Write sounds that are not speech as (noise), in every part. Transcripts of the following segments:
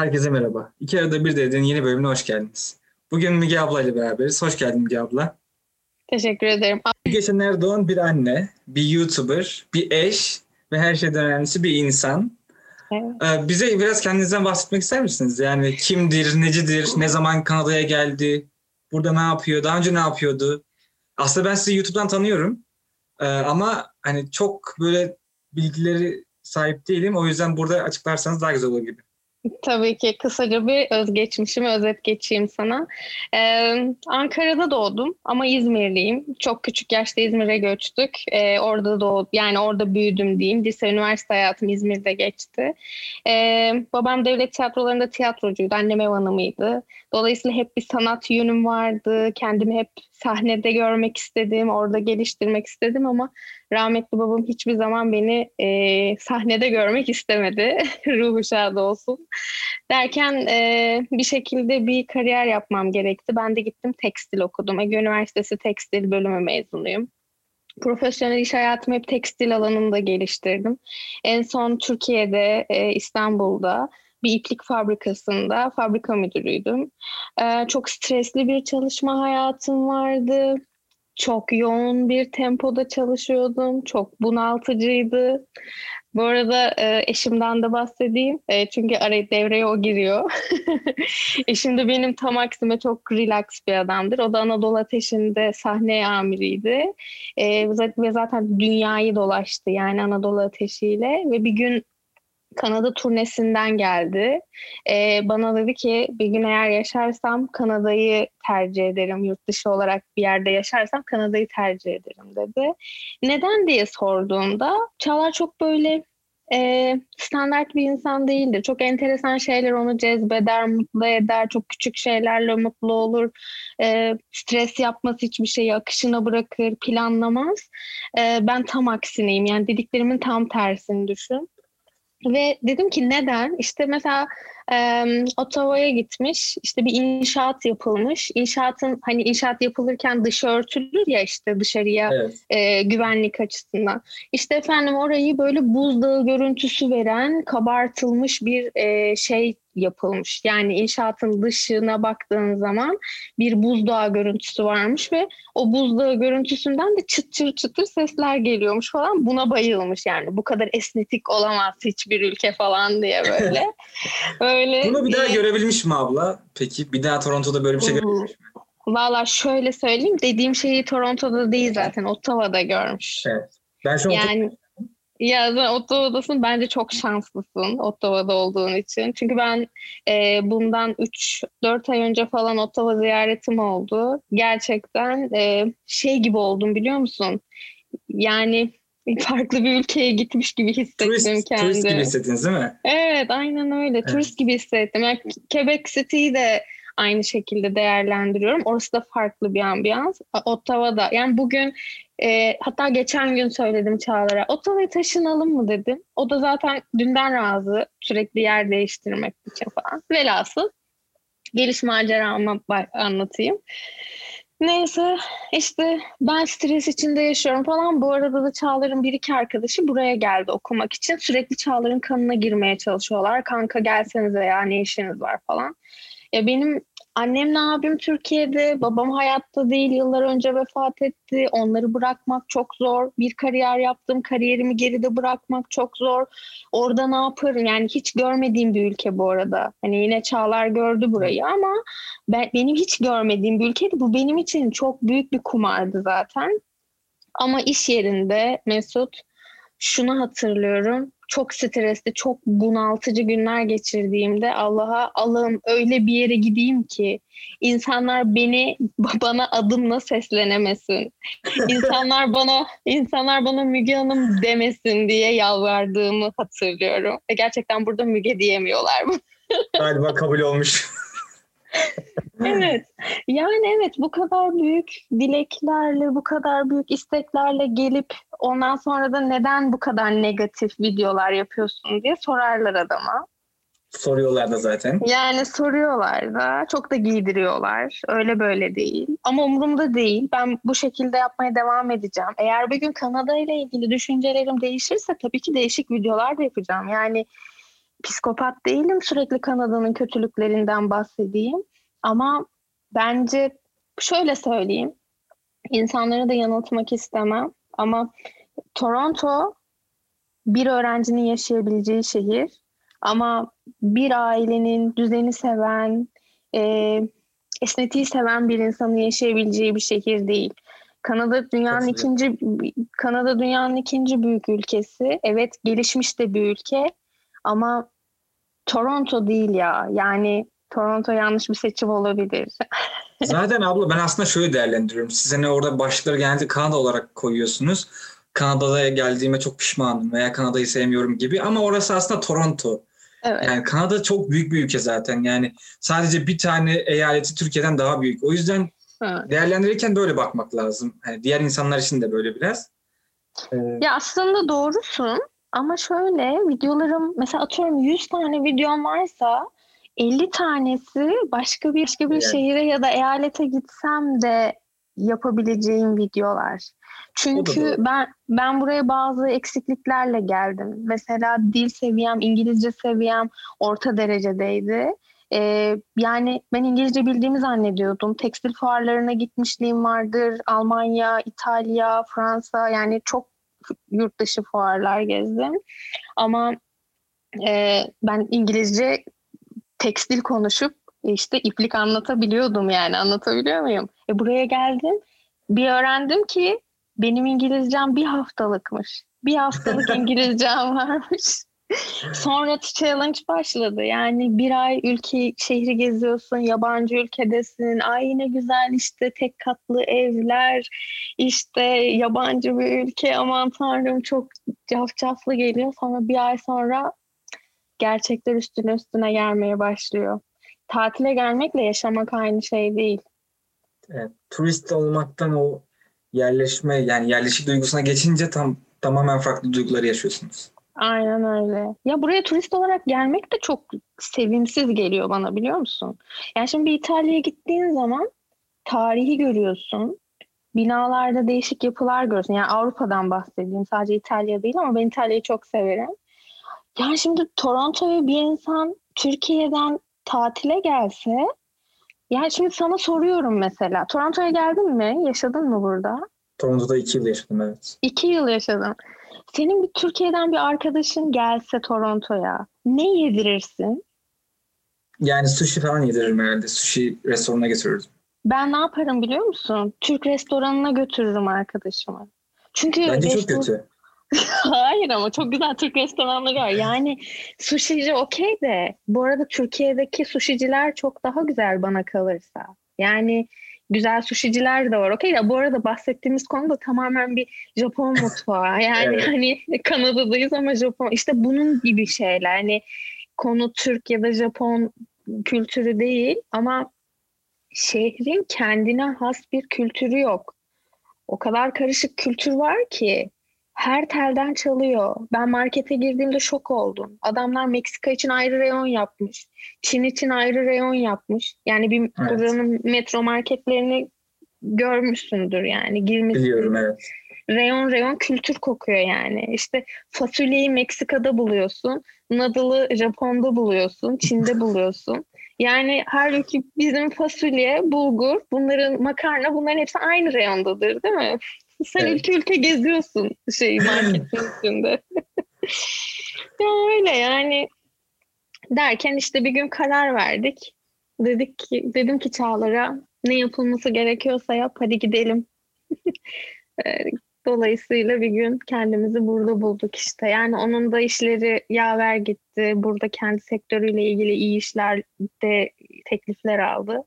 Herkese merhaba. İki arada bir dediğin yeni bölümüne hoş geldiniz. Bugün Müge abla ile beraberiz. Hoş geldin Müge abla. Teşekkür ederim. Müge Şener Doğan bir anne, bir YouTuber, bir eş ve her şeyden önemlisi bir insan. Evet. Ee, bize biraz kendinizden bahsetmek ister misiniz? Yani kimdir, necidir, ne zaman Kanada'ya geldi, burada ne yapıyor, daha önce ne yapıyordu? Aslında ben sizi YouTube'dan tanıyorum. Ee, ama hani çok böyle bilgileri sahip değilim. O yüzden burada açıklarsanız daha güzel olur gibi. Tabii ki kısaca bir özgeçmişimi özet geçeyim sana. Ee, Ankara'da doğdum ama İzmirliyim. Çok küçük yaşta İzmir'e göçtük. Ee, orada doğdum, yani orada büyüdüm diyeyim. Lise, üniversite hayatım İzmir'de geçti. Ee, babam devlet tiyatrolarında tiyatrocuydu, annem ev hanımıydı. Dolayısıyla hep bir sanat yönüm vardı. Kendimi hep sahnede görmek istedim, orada geliştirmek istedim ama rahmetli babam hiçbir zaman beni e, sahnede görmek istemedi. (laughs) Ruhu şad olsun. Derken e, bir şekilde bir kariyer yapmam gerekti. Ben de gittim tekstil okudum. Ege Üniversitesi tekstil bölümü mezunuyum. Profesyonel iş hayatımı hep tekstil alanında geliştirdim. En son Türkiye'de, e, İstanbul'da bir iplik fabrikasında fabrika müdürüydüm. Ee, çok stresli bir çalışma hayatım vardı. Çok yoğun bir tempoda çalışıyordum. Çok bunaltıcıydı. Bu arada e, eşimden de bahsedeyim. E, çünkü araya devreye o giriyor. (laughs) Eşim de benim tam aksime çok relax bir adamdır. O da Anadolu Ateşi'nde sahne amiriydi. E, ve zaten dünyayı dolaştı yani Anadolu Ateşi'yle. Ve bir gün Kanada turnesinden geldi. Ee, bana dedi ki bir gün eğer yaşarsam Kanada'yı tercih ederim. Yurt dışı olarak bir yerde yaşarsam Kanada'yı tercih ederim dedi. Neden diye sorduğumda Çağlar çok böyle e, standart bir insan değildir. Çok enteresan şeyler onu cezbeder, mutlu eder. Çok küçük şeylerle mutlu olur. E, stres yapması hiçbir şeyi akışına bırakır, planlamaz. E, ben tam aksineyim. Yani dediklerimin tam tersini düşün. Ve dedim ki neden? İşte mesela e, Ottawa'ya gitmiş, işte bir inşaat yapılmış. İnşaatın hani inşaat yapılırken dışı örtülür ya işte dışarıya evet. e, güvenlik açısından. İşte efendim orayı böyle buzdağı görüntüsü veren kabartılmış bir e, şey yapılmış. Yani inşaatın dışına baktığın zaman bir buzdağı görüntüsü varmış ve o buzdağı görüntüsünden de çıt çıt çıtır sesler geliyormuş falan. Buna bayılmış yani. Bu kadar esnetik olamaz hiçbir ülke falan diye böyle. (laughs) Öyle. Bunu bir daha e, görebilmiş mi abla? Peki bir daha Toronto'da böyle bir şey görebilmiş mi? Valla şöyle söyleyeyim. Dediğim şeyi Toronto'da değil zaten. Ottawa'da görmüş. Evet. Ben şu an yani, ya sen Ottawa'dasın. Bence çok şanslısın Ottawa'da olduğun için. Çünkü ben e, bundan 3-4 ay önce falan Ottawa ziyaretim oldu. Gerçekten e, şey gibi oldum biliyor musun? Yani (laughs) farklı bir ülkeye gitmiş gibi hissettim turist, kendimi. Turist gibi hissettiniz değil mi? Evet aynen öyle. Evet. Turist gibi hissettim. Yani Quebec City'yi de aynı şekilde değerlendiriyorum. Orası da farklı bir ambiyans. Ottawa'da yani bugün e, hatta geçen gün söyledim Çağlar'a Ottawa'ya taşınalım mı dedim. O da zaten dünden razı sürekli yer değiştirmek için falan. Velhasıl geliş maceramı anlatayım. Neyse işte ben stres içinde yaşıyorum falan. Bu arada da Çağlar'ın bir iki arkadaşı buraya geldi okumak için. Sürekli Çağlar'ın kanına girmeye çalışıyorlar. Kanka gelsenize ya ne işiniz var falan. Ya benim Annemle abim Türkiye'de, babam hayatta değil, yıllar önce vefat etti. Onları bırakmak çok zor. Bir kariyer yaptım, kariyerimi geride bırakmak çok zor. Orada ne yaparım? Yani hiç görmediğim bir ülke bu arada. Hani yine Çağlar gördü burayı ama ben, benim hiç görmediğim bir ülkeydi. Bu benim için çok büyük bir kumardı zaten. Ama iş yerinde Mesut şunu hatırlıyorum çok stresli, çok bunaltıcı günler geçirdiğimde Allah'a Allah'ım öyle bir yere gideyim ki insanlar beni (laughs) bana adımla seslenemesin. İnsanlar bana insanlar bana Müge Hanım demesin diye yalvardığımı hatırlıyorum. Ve gerçekten burada Müge diyemiyorlar. (laughs) Galiba kabul olmuş. (laughs) evet. Yani evet bu kadar büyük dileklerle, bu kadar büyük isteklerle gelip ondan sonra da neden bu kadar negatif videolar yapıyorsun diye sorarlar adama. Soruyorlar da zaten. Yani soruyorlar da çok da giydiriyorlar. Öyle böyle değil. Ama umurumda değil. Ben bu şekilde yapmaya devam edeceğim. Eğer bir gün Kanada ile ilgili düşüncelerim değişirse tabii ki değişik videolar da yapacağım. Yani psikopat değilim sürekli Kanada'nın kötülüklerinden bahsedeyim. Ama bence şöyle söyleyeyim. İnsanları da yanıltmak istemem. Ama Toronto bir öğrencinin yaşayabileceği şehir. Ama bir ailenin düzeni seven, e, esnetiği seven bir insanın yaşayabileceği bir şehir değil. Kanada dünyanın ikinci Kanada dünyanın ikinci büyük ülkesi. Evet gelişmiş de bir ülke ama Toronto değil ya. Yani Toronto yanlış bir seçim olabilir. (laughs) Zaten abla ben aslında şöyle değerlendiriyorum. Siz hani orada başlıkları genelde Kanada olarak koyuyorsunuz. Kanada'ya geldiğime çok pişmanım veya Kanada'yı sevmiyorum gibi ama orası aslında Toronto. Evet. Yani Kanada çok büyük bir ülke zaten. Yani sadece bir tane eyaleti Türkiye'den daha büyük. O yüzden evet. değerlendirirken böyle bakmak lazım. Yani diğer insanlar için de böyle biraz. Ee... Ya aslında doğrusun ama şöyle videolarım mesela atıyorum 100 tane videom varsa 50 tanesi başka bir başka bir yani. şehire ya da eyalete gitsem de yapabileceğim videolar. Çünkü ben ben buraya bazı eksikliklerle geldim. Mesela dil seviyem, İngilizce seviyem orta derecedeydi. Ee, yani ben İngilizce bildiğimi zannediyordum. Tekstil fuarlarına gitmişliğim vardır. Almanya, İtalya, Fransa yani çok yurt dışı fuarlar gezdim. Ama e, ben İngilizce tekstil konuşup işte iplik anlatabiliyordum yani anlatabiliyor muyum? E buraya geldim bir öğrendim ki benim İngilizcem bir haftalıkmış. Bir haftalık (laughs) İngilizcem varmış. (laughs) Sonra challenge başladı. Yani bir ay ülke şehri geziyorsun, yabancı ülkedesin. Ay ne güzel işte tek katlı evler, işte yabancı bir ülke. Aman tanrım çok cafcaflı geliyor. Sonra bir ay sonra gerçekler üstüne üstüne gelmeye başlıyor. Tatile gelmekle yaşamak aynı şey değil. Evet, turist olmaktan o yerleşme yani yerleşik duygusuna geçince tam tamamen farklı duyguları yaşıyorsunuz. Aynen öyle. Ya buraya turist olarak gelmek de çok sevimsiz geliyor bana biliyor musun? Yani şimdi bir İtalya'ya gittiğin zaman tarihi görüyorsun. Binalarda değişik yapılar görüyorsun. Yani Avrupa'dan bahsedeyim. Sadece İtalya değil ama ben İtalya'yı çok severim. Yani şimdi Toronto'ya bir insan Türkiye'den tatile gelse yani şimdi sana soruyorum mesela. Toronto'ya geldin mi? Yaşadın mı burada? Toronto'da iki yıl yaşadım evet. İki yıl yaşadım. Senin bir Türkiye'den bir arkadaşın gelse Toronto'ya ne yedirirsin? Yani sushi falan yediririm herhalde. Sushi restoranına götürürdüm. Ben ne yaparım biliyor musun? Türk restoranına götürürüm arkadaşımı. Çünkü Bence restoran... çok kötü. (laughs) Hayır ama çok güzel Türk restoranları var. Yani sushici okey de bu arada Türkiye'deki sushiciler çok daha güzel bana kalırsa. Yani güzel sushiciler de var. Okey de bu arada bahsettiğimiz konu da tamamen bir Japon mutfağı. (laughs) Yani evet. hani Kanada'dayız ama Japon işte bunun gibi şeyler. Hani konu Türk ya da Japon kültürü değil ama şehrin kendine has bir kültürü yok. O kadar karışık kültür var ki her telden çalıyor. Ben markete girdiğimde şok oldum. Adamlar Meksika için ayrı reyon yapmış. Çin için ayrı reyon yapmış. Yani bir evet. buranın metro marketlerini görmüşsündür yani. Girmişsin. Biliyorum evet. Reyon reyon kültür kokuyor yani. İşte fasulyeyi Meksika'da buluyorsun. Noodle'ı Japon'da buluyorsun. Çin'de (laughs) buluyorsun. Yani halbuki bizim fasulye, bulgur, bunların makarna bunların hepsi aynı reyondadır değil mi? Sen evet. ülke ülke geziyorsun şey marketin (laughs) üstünde. (laughs) ya öyle yani derken işte bir gün karar verdik. Dedik ki dedim ki Çağlar'a ne yapılması gerekiyorsa yap hadi gidelim. (laughs) Dolayısıyla bir gün kendimizi burada bulduk işte. Yani onun da işleri yaver gitti. Burada kendi sektörüyle ilgili iyi işlerde teklifler aldı.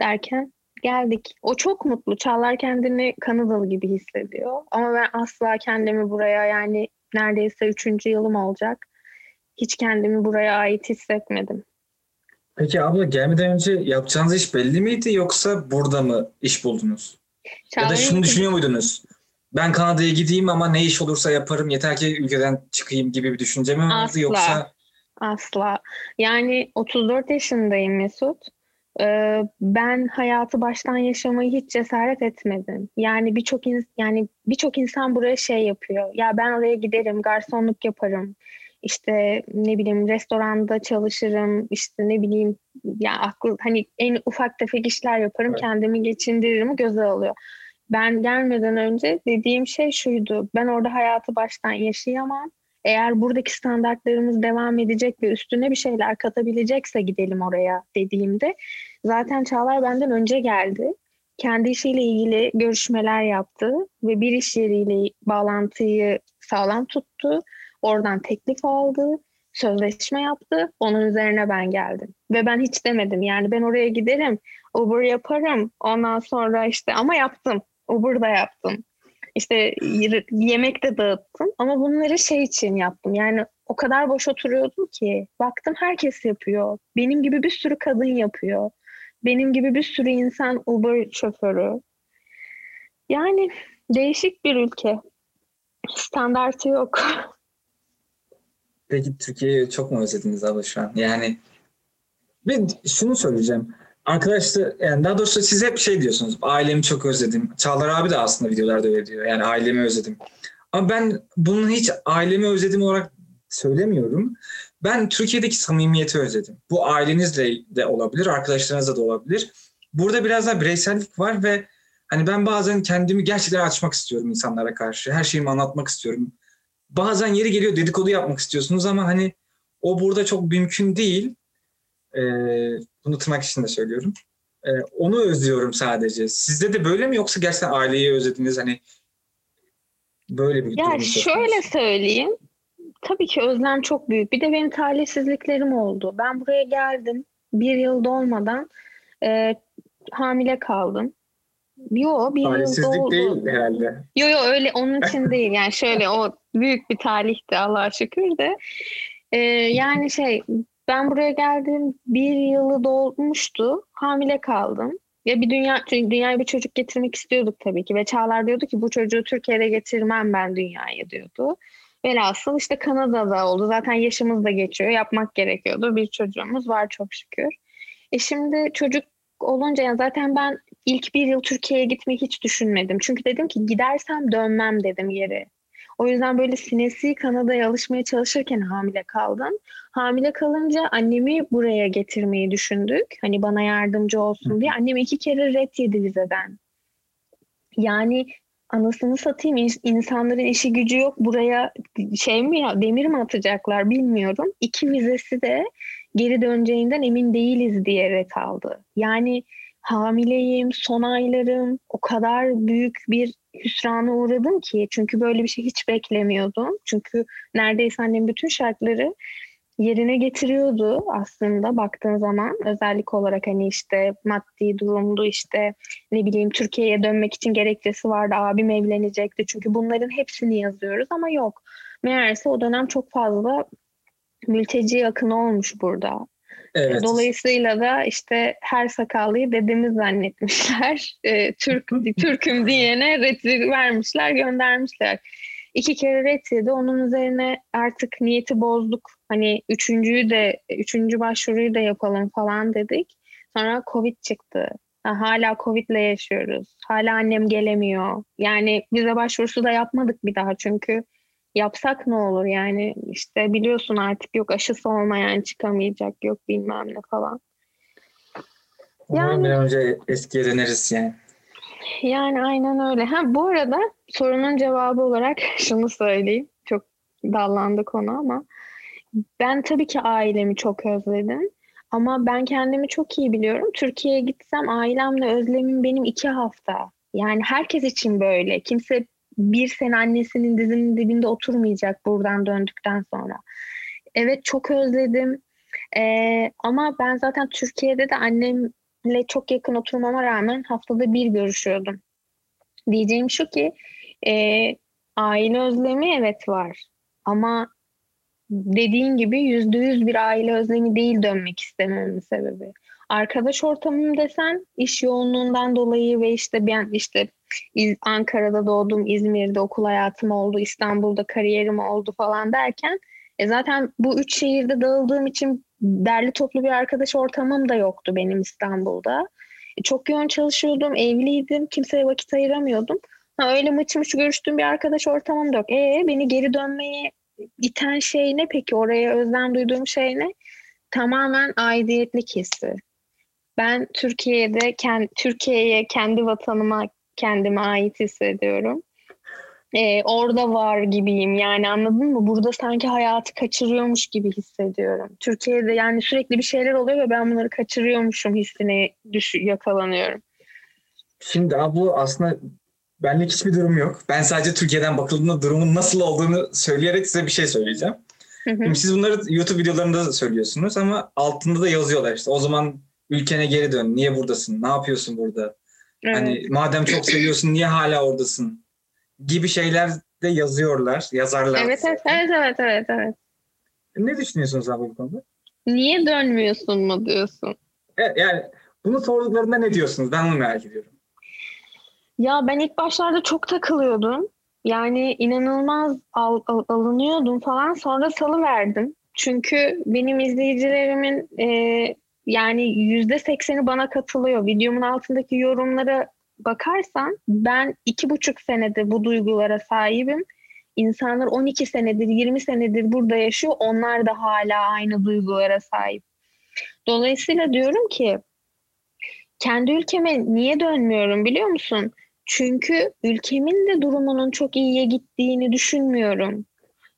Derken geldik. O çok mutlu. Çağlar kendini Kanadalı gibi hissediyor. Ama ben asla kendimi buraya yani neredeyse üçüncü yılım olacak. Hiç kendimi buraya ait hissetmedim. Peki abla gelmeden önce yapacağınız iş belli miydi yoksa burada mı iş buldunuz? Çağlar ya da şunu düşünüyor muydunuz? Ben Kanada'ya gideyim ama ne iş olursa yaparım yeter ki ülkeden çıkayım gibi bir düşünce mi vardı Asla. yoksa? Asla. Yani 34 yaşındayım Mesut. Ee, ben hayatı baştan yaşamayı hiç cesaret etmedim. Yani birçok in, yani birçok insan buraya şey yapıyor. Ya ben oraya giderim, garsonluk yaparım. işte ne bileyim restoranda çalışırım işte ne bileyim ya aklı hani en ufak tefek işler yaparım evet. kendimi geçindiririm göze alıyor. Ben gelmeden önce dediğim şey şuydu. Ben orada hayatı baştan yaşayamam. Eğer buradaki standartlarımız devam edecek ve üstüne bir şeyler katabilecekse gidelim oraya dediğimde zaten Çağlar benden önce geldi. Kendi işiyle ilgili görüşmeler yaptı ve bir iş yeriyle bağlantıyı sağlam tuttu. Oradan teklif aldı, sözleşme yaptı. Onun üzerine ben geldim. Ve ben hiç demedim yani ben oraya giderim, Uber yaparım. Ondan sonra işte ama yaptım. Uber da yaptım. İşte yemek de dağıttım ama bunları şey için yaptım. Yani o kadar boş oturuyordum ki baktım herkes yapıyor. Benim gibi bir sürü kadın yapıyor. Benim gibi bir sürü insan Uber şoförü. Yani değişik bir ülke. Standartı yok. Peki Türkiye'yi çok mu özlediniz abla şu an? Yani ben şunu söyleyeceğim. Arkadaşlar yani daha doğrusu siz hep şey diyorsunuz. Ailemi çok özledim. Çağlar abi de aslında videolarda öyle diyor. Yani ailemi özledim. Ama ben bunu hiç ailemi özledim olarak söylemiyorum. Ben Türkiye'deki samimiyeti özledim. Bu ailenizle de olabilir, arkadaşlarınızla da olabilir. Burada biraz daha bireysellik var ve hani ben bazen kendimi gerçekten açmak istiyorum insanlara karşı. Her şeyimi anlatmak istiyorum. Bazen yeri geliyor dedikodu yapmak istiyorsunuz ama hani o burada çok mümkün değil. Ee, bunu tırnak içinde söylüyorum. Ee, onu özlüyorum sadece. Sizde de böyle mi yoksa gerçekten aileyi özlediniz hani böyle bir Ya şöyle söyleyeyim. Tabii ki özlem çok büyük. Bir de benim talihsizliklerim oldu. Ben buraya geldim. Bir yıl dolmadan e, hamile kaldım. Yo bir Talihsizlik yıl doldu. değil herhalde. Yo yo öyle onun (laughs) için değil. Yani şöyle o büyük bir talihti Allah'a şükür de. E, yani şey ben buraya geldim bir yılı dolmuştu. Hamile kaldım. Ya bir dünya dünyaya bir çocuk getirmek istiyorduk tabii ki ve Çağlar diyordu ki bu çocuğu Türkiye'de getirmem ben dünyaya diyordu. Velhasıl işte Kanada'da oldu. Zaten yaşımız da geçiyor. Yapmak gerekiyordu. Bir çocuğumuz var çok şükür. E şimdi çocuk olunca yani zaten ben ilk bir yıl Türkiye'ye gitmeyi hiç düşünmedim. Çünkü dedim ki gidersem dönmem dedim geri. O yüzden böyle sinesi Kanada'ya alışmaya çalışırken hamile kaldım. Hamile kalınca annemi buraya getirmeyi düşündük. Hani bana yardımcı olsun diye. Annem iki kere red yedi vizeden. Yani anasını satayım insanların işi gücü yok buraya şey mi demir mi atacaklar bilmiyorum. İki vizesi de geri döneceğinden emin değiliz diye red aldı. Yani hamileyim, son aylarım o kadar büyük bir hüsrana uğradım ki çünkü böyle bir şey hiç beklemiyordum. Çünkü neredeyse annem bütün şartları yerine getiriyordu aslında baktığın zaman. Özellik olarak hani işte maddi durumdu işte ne bileyim Türkiye'ye dönmek için gerekçesi vardı abim evlenecekti. Çünkü bunların hepsini yazıyoruz ama yok. Meğerse o dönem çok fazla mülteci akını olmuş burada Evet. Dolayısıyla da işte her sakallıyı dedemiz zannetmişler. (laughs) E, Türk (laughs) Türk'üm diyene reti vermişler, göndermişler. İki kere ret yedi. Onun üzerine artık niyeti bozduk. Hani üçüncüyü de, üçüncü başvuruyu da yapalım falan dedik. Sonra Covid çıktı. hala Covid'le yaşıyoruz. Hala annem gelemiyor. Yani bize başvurusu da yapmadık bir daha çünkü yapsak ne olur yani işte biliyorsun artık yok aşısı olmayan çıkamayacak yok bilmem ne falan. Yani, bir önce eskiye döneriz yani. Yani aynen öyle. Ha bu arada sorunun cevabı olarak (laughs) şunu söyleyeyim. Çok dallandık ona ama ben tabii ki ailemi çok özledim. Ama ben kendimi çok iyi biliyorum. Türkiye'ye gitsem ailemle özlemim benim iki hafta. Yani herkes için böyle. Kimse bir sene annesinin dizinin dibinde oturmayacak buradan döndükten sonra. Evet çok özledim. Ee, ama ben zaten Türkiye'de de annemle çok yakın oturmama rağmen haftada bir görüşüyordum. Diyeceğim şu ki e, aile özlemi evet var. Ama dediğin gibi yüzde yüz bir aile özlemi değil dönmek istememin sebebi. Arkadaş ortamım desen iş yoğunluğundan dolayı ve işte ben işte Ankara'da doğdum, İzmir'de okul hayatım oldu, İstanbul'da kariyerim oldu falan derken e zaten bu üç şehirde dağıldığım için derli toplu bir arkadaş ortamım da yoktu benim İstanbul'da. E çok yoğun çalışıyordum, evliydim, kimseye vakit ayıramıyordum. Ha, öyle mıç mıç görüştüğüm bir arkadaş ortamım da yok. E beni geri dönmeye iten şey ne peki? Oraya özlem duyduğum şey ne? Tamamen aidiyetlik hissi. Ben Türkiye'de kend, Türkiye'ye kendi vatanıma kendime ait hissediyorum. Ee, orada var gibiyim yani anladın mı? Burada sanki hayatı kaçırıyormuş gibi hissediyorum. Türkiye'de yani sürekli bir şeyler oluyor ve ben bunları kaçırıyormuşum hissine düş yakalanıyorum. Şimdi bu aslında benlik hiçbir durum yok. Ben sadece Türkiye'den bakıldığında durumun nasıl olduğunu söyleyerek size bir şey söyleyeceğim. Şimdi siz bunları YouTube videolarında da söylüyorsunuz ama altında da yazıyorlar işte. O zaman ülkene geri dön. Niye buradasın? Ne yapıyorsun burada? Evet. Hani madem çok seviyorsun niye hala oradasın? Gibi şeyler de yazıyorlar, yazarlar. Evet, evet, evet, evet, evet, evet. Ne düşünüyorsunuz abi bu konuda? Niye dönmüyorsun mu diyorsun? Evet, yani bunu sorduklarında ne diyorsunuz? Ben onu merak ediyorum. Ya ben ilk başlarda çok takılıyordum. Yani inanılmaz al, al, alınıyordum falan. Sonra salı verdim. Çünkü benim izleyicilerimin e, yani yüzde sekseni bana katılıyor. Videomun altındaki yorumlara bakarsan ben iki buçuk senede bu duygulara sahibim. İnsanlar 12 senedir, 20 senedir burada yaşıyor. Onlar da hala aynı duygulara sahip. Dolayısıyla diyorum ki kendi ülkeme niye dönmüyorum biliyor musun? Çünkü ülkemin de durumunun çok iyiye gittiğini düşünmüyorum.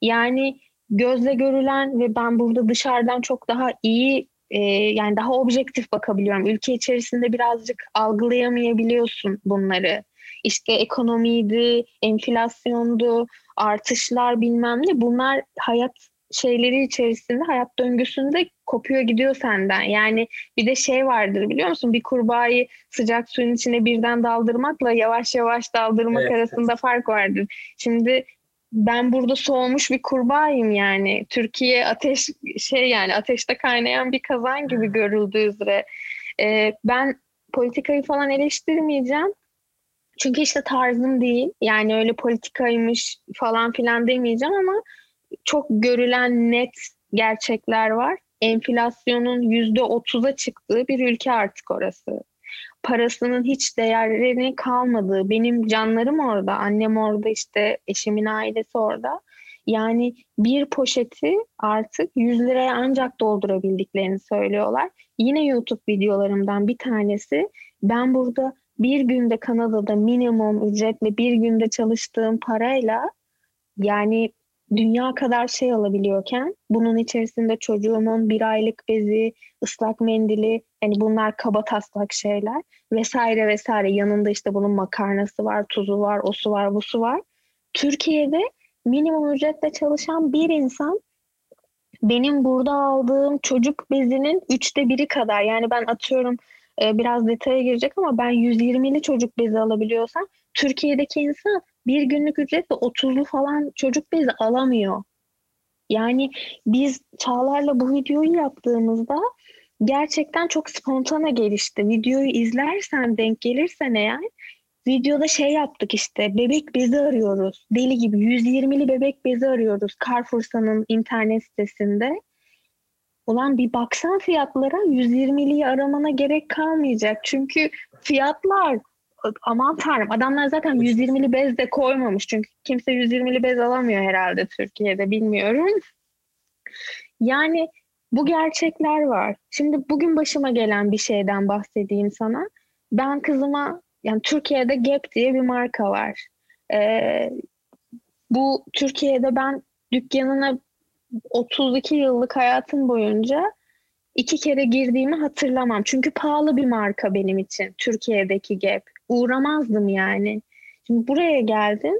Yani gözle görülen ve ben burada dışarıdan çok daha iyi e, yani daha objektif bakabiliyorum. Ülke içerisinde birazcık algılayamayabiliyorsun bunları. İşte ekonomiydi, enflasyondu, artışlar bilmem ne bunlar hayat şeyleri içerisinde hayat döngüsünde kopuyor gidiyor senden. Yani bir de şey vardır biliyor musun? Bir kurbağayı sıcak suyun içine birden daldırmakla yavaş yavaş daldırmak evet, arasında fark vardır. Şimdi ben burada soğumuş bir kurbağayım yani. Türkiye ateş şey yani ateşte kaynayan bir kazan gibi görüldüğü üzere. Ee, ben politikayı falan eleştirmeyeceğim. Çünkü işte tarzım değil. Yani öyle politikaymış falan filan demeyeceğim ama çok görülen net gerçekler var. Enflasyonun yüzde otuza çıktığı bir ülke artık orası. Parasının hiç değerleri kalmadığı, benim canlarım orada, annem orada işte eşimin ailesi orada. Yani bir poşeti artık 100 liraya ancak doldurabildiklerini söylüyorlar. Yine YouTube videolarımdan bir tanesi ben burada bir günde Kanada'da minimum ücretle bir günde çalıştığım parayla yani dünya kadar şey alabiliyorken bunun içerisinde çocuğumun bir aylık bezi, ıslak mendili yani bunlar kaba taslak şeyler vesaire vesaire yanında işte bunun makarnası var, tuzu var, o su var, bu su var. Türkiye'de minimum ücretle çalışan bir insan benim burada aldığım çocuk bezinin üçte biri kadar yani ben atıyorum e, biraz detaya girecek ama ben 120'li çocuk bezi alabiliyorsam Türkiye'deki insan bir günlük ücretle 30'lu falan çocuk bezi alamıyor. Yani biz Çağlar'la bu videoyu yaptığımızda gerçekten çok spontane gelişti. Videoyu izlersen denk gelirsen eğer videoda şey yaptık işte bebek bezi arıyoruz. Deli gibi 120'li bebek bezi arıyoruz Carrefour'sanın internet sitesinde. Ulan bir baksan fiyatlara 120'liyi aramana gerek kalmayacak. Çünkü fiyatlar aman tanrım adamlar zaten 120'li bez de koymamış. Çünkü kimse 120'li bez alamıyor herhalde Türkiye'de bilmiyorum. Yani bu gerçekler var. Şimdi bugün başıma gelen bir şeyden bahsedeyim sana. Ben kızıma yani Türkiye'de Gap diye bir marka var. Ee, bu Türkiye'de ben dükkanına 32 yıllık hayatım boyunca iki kere girdiğimi hatırlamam. Çünkü pahalı bir marka benim için Türkiye'deki Gap. Uğramazdım yani. Şimdi buraya geldim.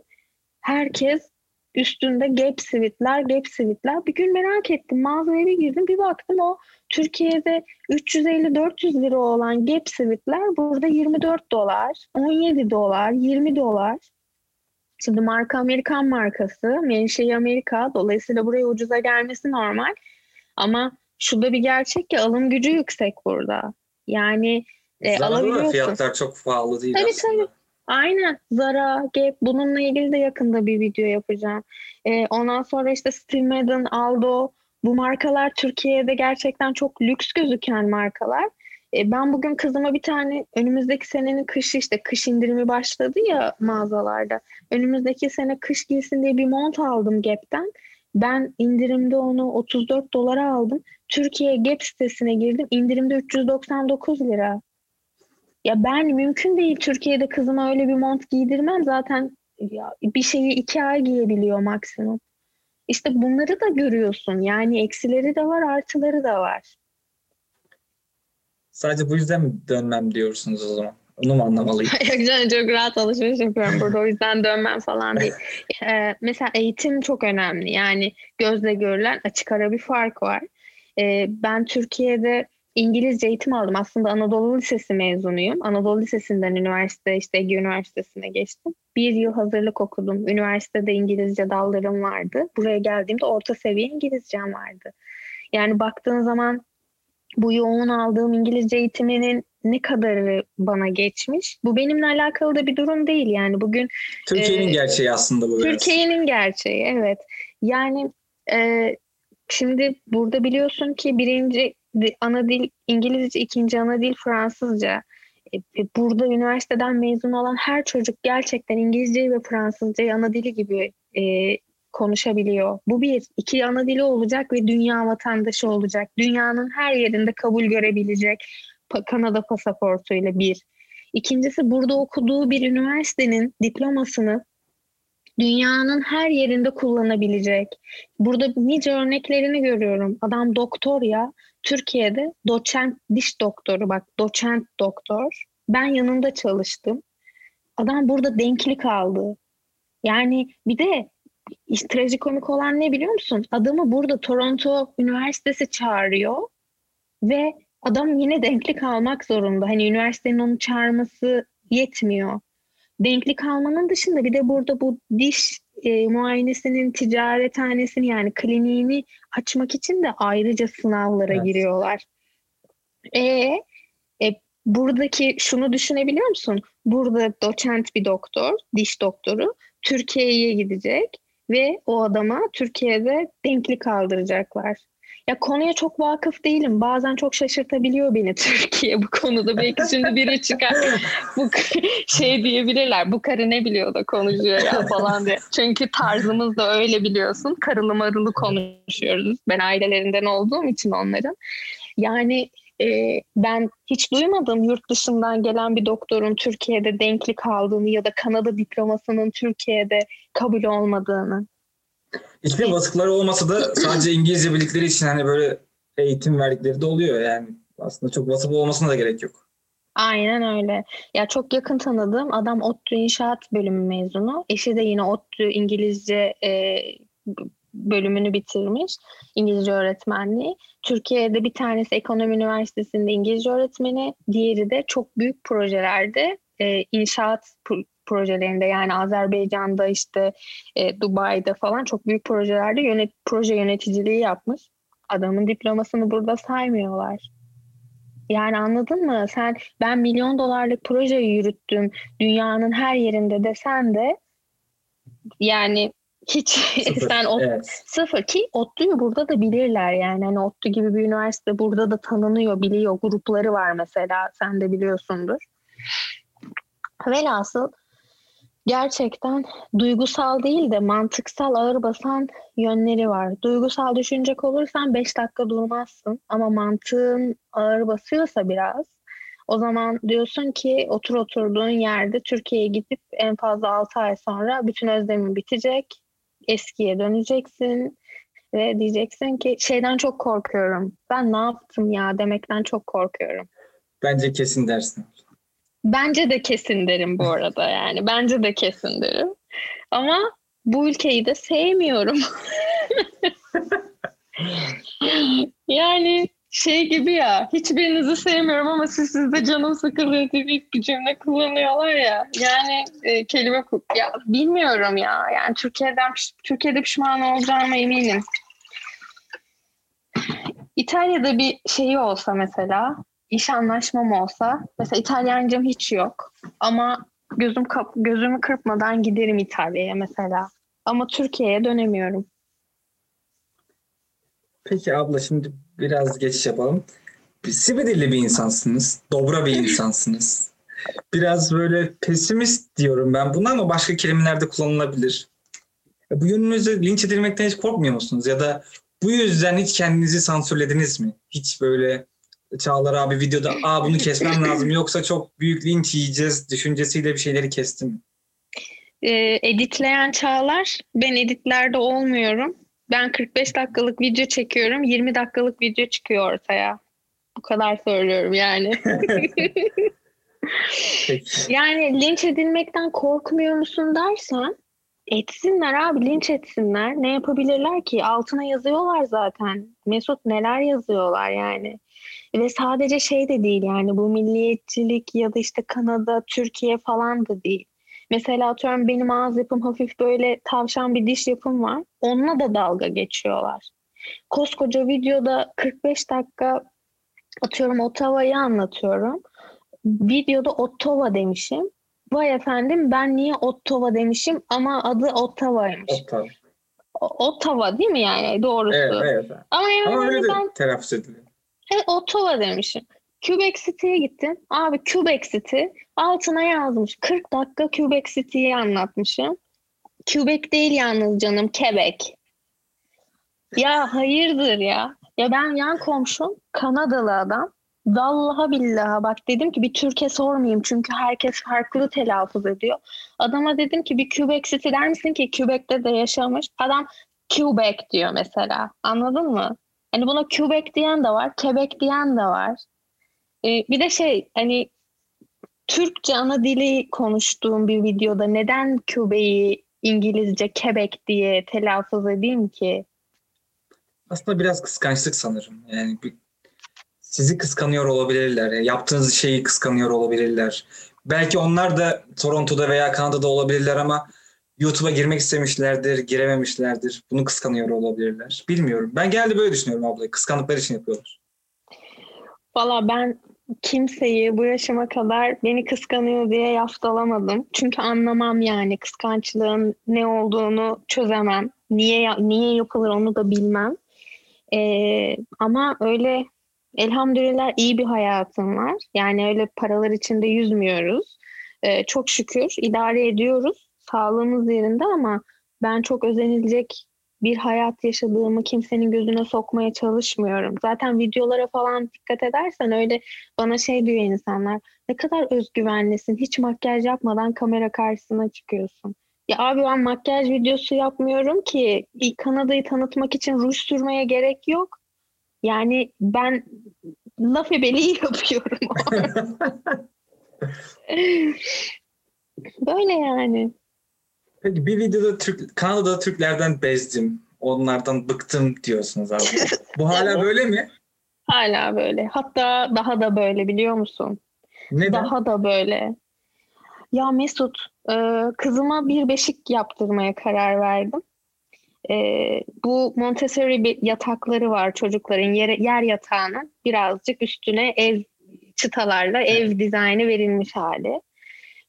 Herkes üstünde Gap sivitler, Gap sivitler. Bir gün merak ettim. Mağazaya bir girdim. Bir baktım o Türkiye'de 350-400 lira olan Gap sivitler burada 24 dolar, 17 dolar, 20 dolar. Şimdi marka Amerikan markası, menşei Amerika. Dolayısıyla buraya ucuza gelmesi normal. Ama şu bir gerçek ki alım gücü yüksek burada. Yani e, alabiliyorsun. Fiyatlar çok pahalı değil tabii, aslında. Tabii. Aynen. Zara, Gap bununla ilgili de yakında bir video yapacağım. E, ondan sonra işte Steve Madden, Aldo bu markalar Türkiye'de gerçekten çok lüks gözüken markalar. E, ben bugün kızıma bir tane önümüzdeki senenin kışı işte kış indirimi başladı ya mağazalarda. Önümüzdeki sene kış giysin diye bir mont aldım Gap'ten. Ben indirimde onu 34 dolara aldım. Türkiye Gap sitesine girdim. İndirimde 399 lira. Ya ben mümkün değil Türkiye'de kızıma öyle bir mont giydirmem. Zaten ya bir şeyi iki ay giyebiliyor maksimum. İşte bunları da görüyorsun. Yani eksileri de var, artıları da var. Sadece bu yüzden mi dönmem diyorsunuz o zaman? Onu mu anlamalıyım? (laughs) Yok çok rahat alışveriş yapıyorum burada o yüzden dönmem falan değil. (laughs) Ee, mesela eğitim çok önemli. Yani gözle görülen açık ara bir fark var. Ee, ben Türkiye'de İngilizce eğitim aldım. Aslında Anadolu Lisesi mezunuyum. Anadolu Lisesi'nden üniversite, işte Ege Üniversitesi'ne geçtim. Bir yıl hazırlık okudum. Üniversitede İngilizce dallarım vardı. Buraya geldiğimde orta seviye İngilizcem vardı. Yani baktığın zaman bu yoğun aldığım İngilizce eğitiminin ne kadarı bana geçmiş? Bu benimle alakalı da bir durum değil yani. Bugün Türkiye'nin e, gerçeği aslında bu. Türkiye'nin gerçeği evet. Yani e, şimdi burada biliyorsun ki birinci ana dil İngilizce, ikinci ana dil Fransızca. E, e, burada üniversiteden mezun olan her çocuk gerçekten İngilizceyi ve Fransızcayı ana dili gibi e, konuşabiliyor. Bu bir. iki ana dili olacak ve dünya vatandaşı olacak. Dünyanın her yerinde kabul görebilecek Kanada pasaportuyla bir. İkincisi burada okuduğu bir üniversitenin diplomasını dünyanın her yerinde kullanabilecek. Burada nice örneklerini görüyorum. Adam doktor ya. Türkiye'de doçent diş doktoru bak doçent doktor. Ben yanında çalıştım. Adam burada denklik aldı. Yani bir de trajikomik olan ne biliyor musun? Adamı burada Toronto Üniversitesi çağırıyor ve adam yine denklik almak zorunda. Hani üniversitenin onu çağırması yetmiyor. Denklik almanın dışında bir de burada bu diş e, muayenesinin ticarethanesini yani kliniğini açmak için de ayrıca sınavlara evet. giriyorlar. E, e, buradaki şunu düşünebiliyor musun? Burada doçent bir doktor, diş doktoru Türkiye'ye gidecek ve o adama Türkiye'de denklik kaldıracaklar. Ya konuya çok vakıf değilim. Bazen çok şaşırtabiliyor beni (laughs) Türkiye bu konuda. Belki şimdi biri çıkar bu (laughs) şey diyebilirler. Bu karı ne biliyor da konuşuyor ya falan diye. Çünkü tarzımız da öyle biliyorsun. Karılı marılı konuşuyoruz. Ben ailelerinden olduğum için onların. Yani e, ben hiç duymadım yurt dışından gelen bir doktorun Türkiye'de denklik aldığını ya da Kanada diplomasının Türkiye'de kabul olmadığını. Hiçbir vasıfları olmasa da sadece İngilizce bildikleri için hani böyle eğitim verdikleri de oluyor yani. Aslında çok vasıf olmasına da gerek yok. Aynen öyle. Ya çok yakın tanıdığım adam ODTÜ İnşaat bölümü mezunu. Eşi de yine ODTÜ İngilizce e, bölümünü bitirmiş. İngilizce öğretmenliği. Türkiye'de bir tanesi Ekonomi Üniversitesi'nde İngilizce öğretmeni. Diğeri de çok büyük projelerde e, inşaat projelerinde yani Azerbaycan'da işte e, Dubai'de falan çok büyük projelerde yönet proje yöneticiliği yapmış. Adamın diplomasını burada saymıyorlar. Yani anladın mı? Sen ben milyon dolarlık proje yürüttüm dünyanın her yerinde desen de yani hiç (laughs) sıfır, sen ot, evet. sıfır ki ODTÜ'yü burada da bilirler yani. Hani ODTÜ gibi bir üniversite burada da tanınıyor, biliyor. Grupları var mesela. Sen de biliyorsundur. Velhasıl gerçekten duygusal değil de mantıksal ağır basan yönleri var. Duygusal düşünecek olursan 5 dakika durmazsın ama mantığın ağır basıyorsa biraz o zaman diyorsun ki otur oturduğun yerde Türkiye'ye gidip en fazla 6 ay sonra bütün özlemin bitecek. Eskiye döneceksin ve diyeceksin ki şeyden çok korkuyorum. Ben ne yaptım ya demekten çok korkuyorum. Bence kesin dersin. Bence de kesin derim bu arada yani. Bence de kesin derim. Ama bu ülkeyi de sevmiyorum. (laughs) yani şey gibi ya hiçbirinizi sevmiyorum ama siz sizde canım sıkılıyor deyip bir cümle kullanıyorlar ya. Yani e, kelime ya bilmiyorum ya. Yani Türkiye'den Türkiye'de pişman olacağıma eminim. İtalya'da bir şeyi olsa mesela iş anlaşmam olsa mesela İtalyancam hiç yok ama gözüm kap gözümü kırpmadan giderim İtalya'ya mesela. Ama Türkiye'ye dönemiyorum. Peki abla şimdi biraz geçiş yapalım. Sibirili bir insansınız. Dobra bir insansınız. Biraz böyle pesimist diyorum ben buna ama başka kelimeler de kullanılabilir. Bu yönünüzde linç edilmekten hiç korkmuyor musunuz? Ya da bu yüzden hiç kendinizi sansürlediniz mi? Hiç böyle Çağlar abi videoda Aa, bunu kesmem lazım yoksa çok büyük linç yiyeceğiz düşüncesiyle bir şeyleri kestim. Ee, editleyen Çağlar ben editlerde olmuyorum. Ben 45 dakikalık video çekiyorum. 20 dakikalık video çıkıyor ortaya. Bu kadar söylüyorum yani. yani linç edilmekten korkmuyor musun dersen etsinler abi linç etsinler. Ne yapabilirler ki? Altına yazıyorlar zaten. Mesut neler yazıyorlar yani. Ve sadece şey de değil yani bu milliyetçilik ya da işte Kanada, Türkiye falan da değil. Mesela atıyorum benim ağız yapım hafif böyle tavşan bir diş yapım var. Onunla da dalga geçiyorlar. Koskoca videoda 45 dakika atıyorum Ottawa'yı anlatıyorum. Videoda Ottawa demişim. Vay efendim ben niye Ottawa demişim ama adı Ottawa'ymış. Ottawa. Ottawa değil mi yani doğrusu? Evet, evet. Ama, yani ama öyle ben... de telaffuz ediliyor. Evet Ottawa demişim. Quebec City'ye gittim. Abi Quebec City altına yazmış. 40 dakika Quebec City'yi anlatmışım. Quebec değil yalnız canım Quebec. Ya hayırdır ya. Ya ben yan komşum Kanadalı adam. Vallahi billahi bak dedim ki bir Türkiye sormayayım çünkü herkes farklı telaffuz ediyor. Adama dedim ki bir Quebec City der misin ki Quebec'te de yaşamış. Adam Quebec diyor mesela. Anladın mı? Hani buna Quebec diyen de var, Quebec diyen de var. Ee, bir de şey hani Türkçe ana dili konuştuğum bir videoda neden Quebec'i İngilizce Quebec diye telaffuz edeyim ki? Aslında biraz kıskançlık sanırım. Yani bir, sizi kıskanıyor olabilirler. Yani yaptığınız şeyi kıskanıyor olabilirler. Belki onlar da Toronto'da veya Kanada'da olabilirler ama YouTube'a girmek istemişlerdir, girememişlerdir. Bunu kıskanıyor olabilirler. Bilmiyorum. Ben geldi böyle düşünüyorum abla. Kıskandıkları için yapıyorlar. Valla ben kimseyi bu yaşıma kadar beni kıskanıyor diye yaftalamadım. Çünkü anlamam yani kıskançlığın ne olduğunu çözemem. Niye niye yapılır onu da bilmem. Ee, ama öyle elhamdülillah iyi bir hayatım var. Yani öyle paralar içinde yüzmüyoruz. Ee, çok şükür idare ediyoruz. Sağlığımız yerinde ama ben çok özenilecek bir hayat yaşadığımı kimsenin gözüne sokmaya çalışmıyorum. Zaten videolara falan dikkat edersen öyle bana şey diyor insanlar. Ne kadar özgüvenlisin. Hiç makyaj yapmadan kamera karşısına çıkıyorsun. Ya abi ben makyaj videosu yapmıyorum ki. Kanada'yı tanıtmak için ruj sürmeye gerek yok. Yani ben laf ebeliği (laughs) yapıyorum. (laughs) Böyle yani. Peki bir videoda Türk, Kanada'da Türklerden bezdim. Onlardan bıktım diyorsunuz abi. (laughs) Bu hala böyle mi? Hala böyle. Hatta daha da böyle biliyor musun? Neden? Daha da böyle. Ya Mesut, e, kızıma bir beşik yaptırmaya karar verdim. E, bu Montessori yatakları var çocukların yer, yer yatağının birazcık üstüne ev çıtalarla ev dizaynı verilmiş hali.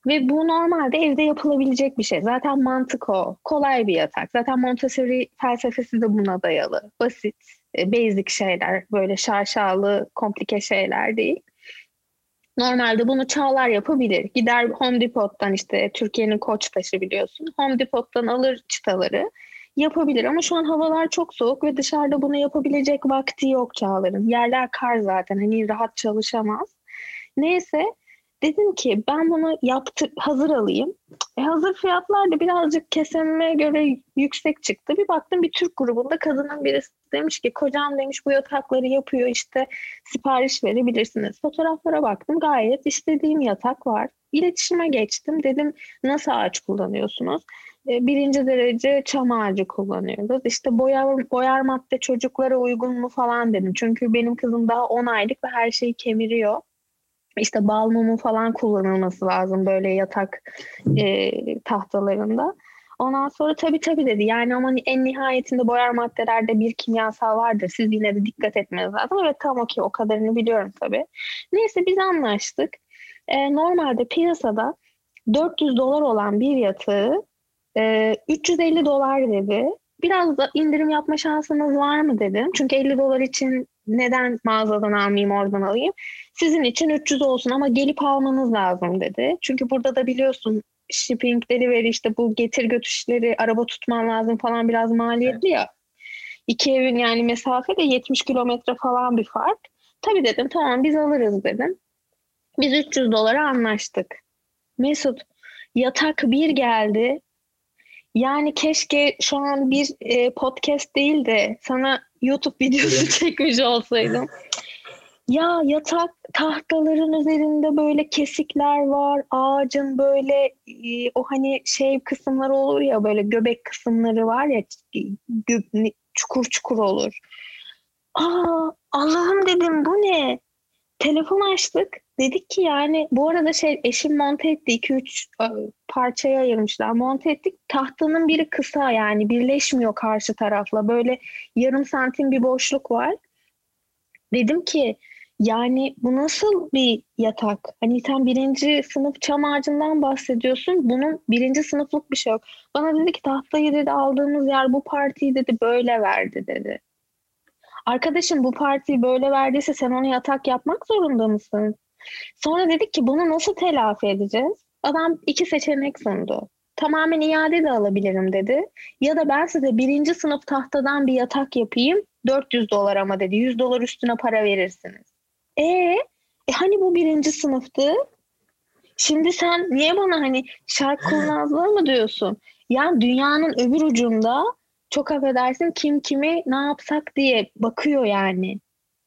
Ve bu normalde evde yapılabilecek bir şey. Zaten mantık o. Kolay bir yatak. Zaten Montessori felsefesi de buna dayalı. Basit, e, basic şeyler. Böyle şaşalı, komplike şeyler değil. Normalde bunu çağlar yapabilir. Gider Home Depot'tan işte Türkiye'nin koç taşı biliyorsun. Home Depot'tan alır çıtaları yapabilir ama şu an havalar çok soğuk ve dışarıda bunu yapabilecek vakti yok Çağlar'ın. Yerler kar zaten hani rahat çalışamaz. Neyse Dedim ki ben bunu yaptı, hazır alayım. E, hazır fiyatlar da birazcık keseme göre yüksek çıktı. Bir baktım bir Türk grubunda kadının birisi demiş ki kocam demiş bu yatakları yapıyor işte sipariş verebilirsiniz. Fotoğraflara baktım gayet istediğim yatak var. İletişime geçtim dedim nasıl ağaç kullanıyorsunuz? E, birinci derece çam ağacı kullanıyoruz. İşte boyar, boyar madde çocuklara uygun mu falan dedim. Çünkü benim kızım daha 10 aylık ve her şeyi kemiriyor işte bal mumu falan kullanılması lazım böyle yatak e, tahtalarında. Ondan sonra tabii tabii dedi. Yani ama en nihayetinde boyar maddelerde bir kimyasal vardır. Siz yine de dikkat etmeniz lazım. Evet tamam okey o kadarını biliyorum tabii. Neyse biz anlaştık. E, normalde piyasada 400 dolar olan bir yatağı e, 350 dolar dedi. Biraz da indirim yapma şansınız var mı dedim. Çünkü 50 dolar için neden mağazadan almayayım oradan alayım. Sizin için 300 olsun ama gelip almanız lazım dedi. Çünkü burada da biliyorsun shipping delivery işte bu getir götürüşleri araba tutman lazım falan biraz maliyetli ya. İki evin yani mesafe de 70 kilometre falan bir fark. Tabii dedim tamam biz alırız dedim. Biz 300 dolara anlaştık. Mesut yatak bir geldi. Yani keşke şu an bir e, podcast değil de sana YouTube videosu çekmiş olsaydım. Ya yatak tahtaların üzerinde böyle kesikler var. Ağacın böyle e, o hani şey kısımları olur ya böyle göbek kısımları var ya gö- çukur çukur olur. Aa Allah'ım dedim bu ne? Telefon açtık. Dedik ki yani bu arada şey eşim monte etti 2-3 e, parçaya ayırmışlar. Monte ettik. Tahtanın biri kısa yani birleşmiyor karşı tarafla. Böyle yarım santim bir boşluk var. Dedim ki yani bu nasıl bir yatak? Hani sen birinci sınıf çam ağacından bahsediyorsun. Bunun birinci sınıflık bir şey yok. Bana dedi ki tahtayı dedi aldığımız yer bu partiyi dedi böyle verdi dedi. Arkadaşım bu partiyi böyle verdiyse sen onu yatak yapmak zorunda mısın? Sonra dedik ki bunu nasıl telafi edeceğiz? Adam iki seçenek sundu. Tamamen iade de alabilirim dedi. Ya da ben size birinci sınıf tahtadan bir yatak yapayım 400 dolar ama dedi. 100 dolar üstüne para verirsiniz. E, e hani bu birinci sınıftı? Şimdi sen niye bana hani şark kurnazlığı mı diyorsun? Yani dünyanın öbür ucunda çok affedersin kim kimi ne yapsak diye bakıyor yani.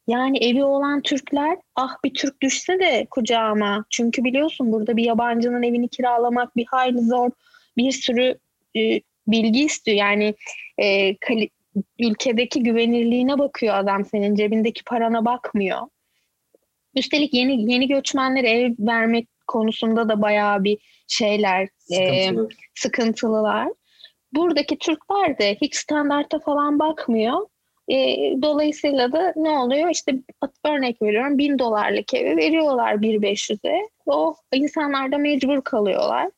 Yani evi olan Türkler ah bir Türk düşse de kucağıma. Çünkü biliyorsun burada bir yabancının evini kiralamak bir hayli zor. Bir sürü e, bilgi istiyor. Yani e, kali, ülkedeki güvenirliğine bakıyor adam senin cebindeki parana bakmıyor. Üstelik yeni yeni göçmenlere ev vermek konusunda da bayağı bir şeyler Sıkıntılı. e, sıkıntılılar. Buradaki Türkler de hiç standarta falan bakmıyor. E, dolayısıyla da ne oluyor? İşte örnek veriyorum bin dolarlık evi veriyorlar 1.500'e. O insanlar da mecbur kalıyorlar.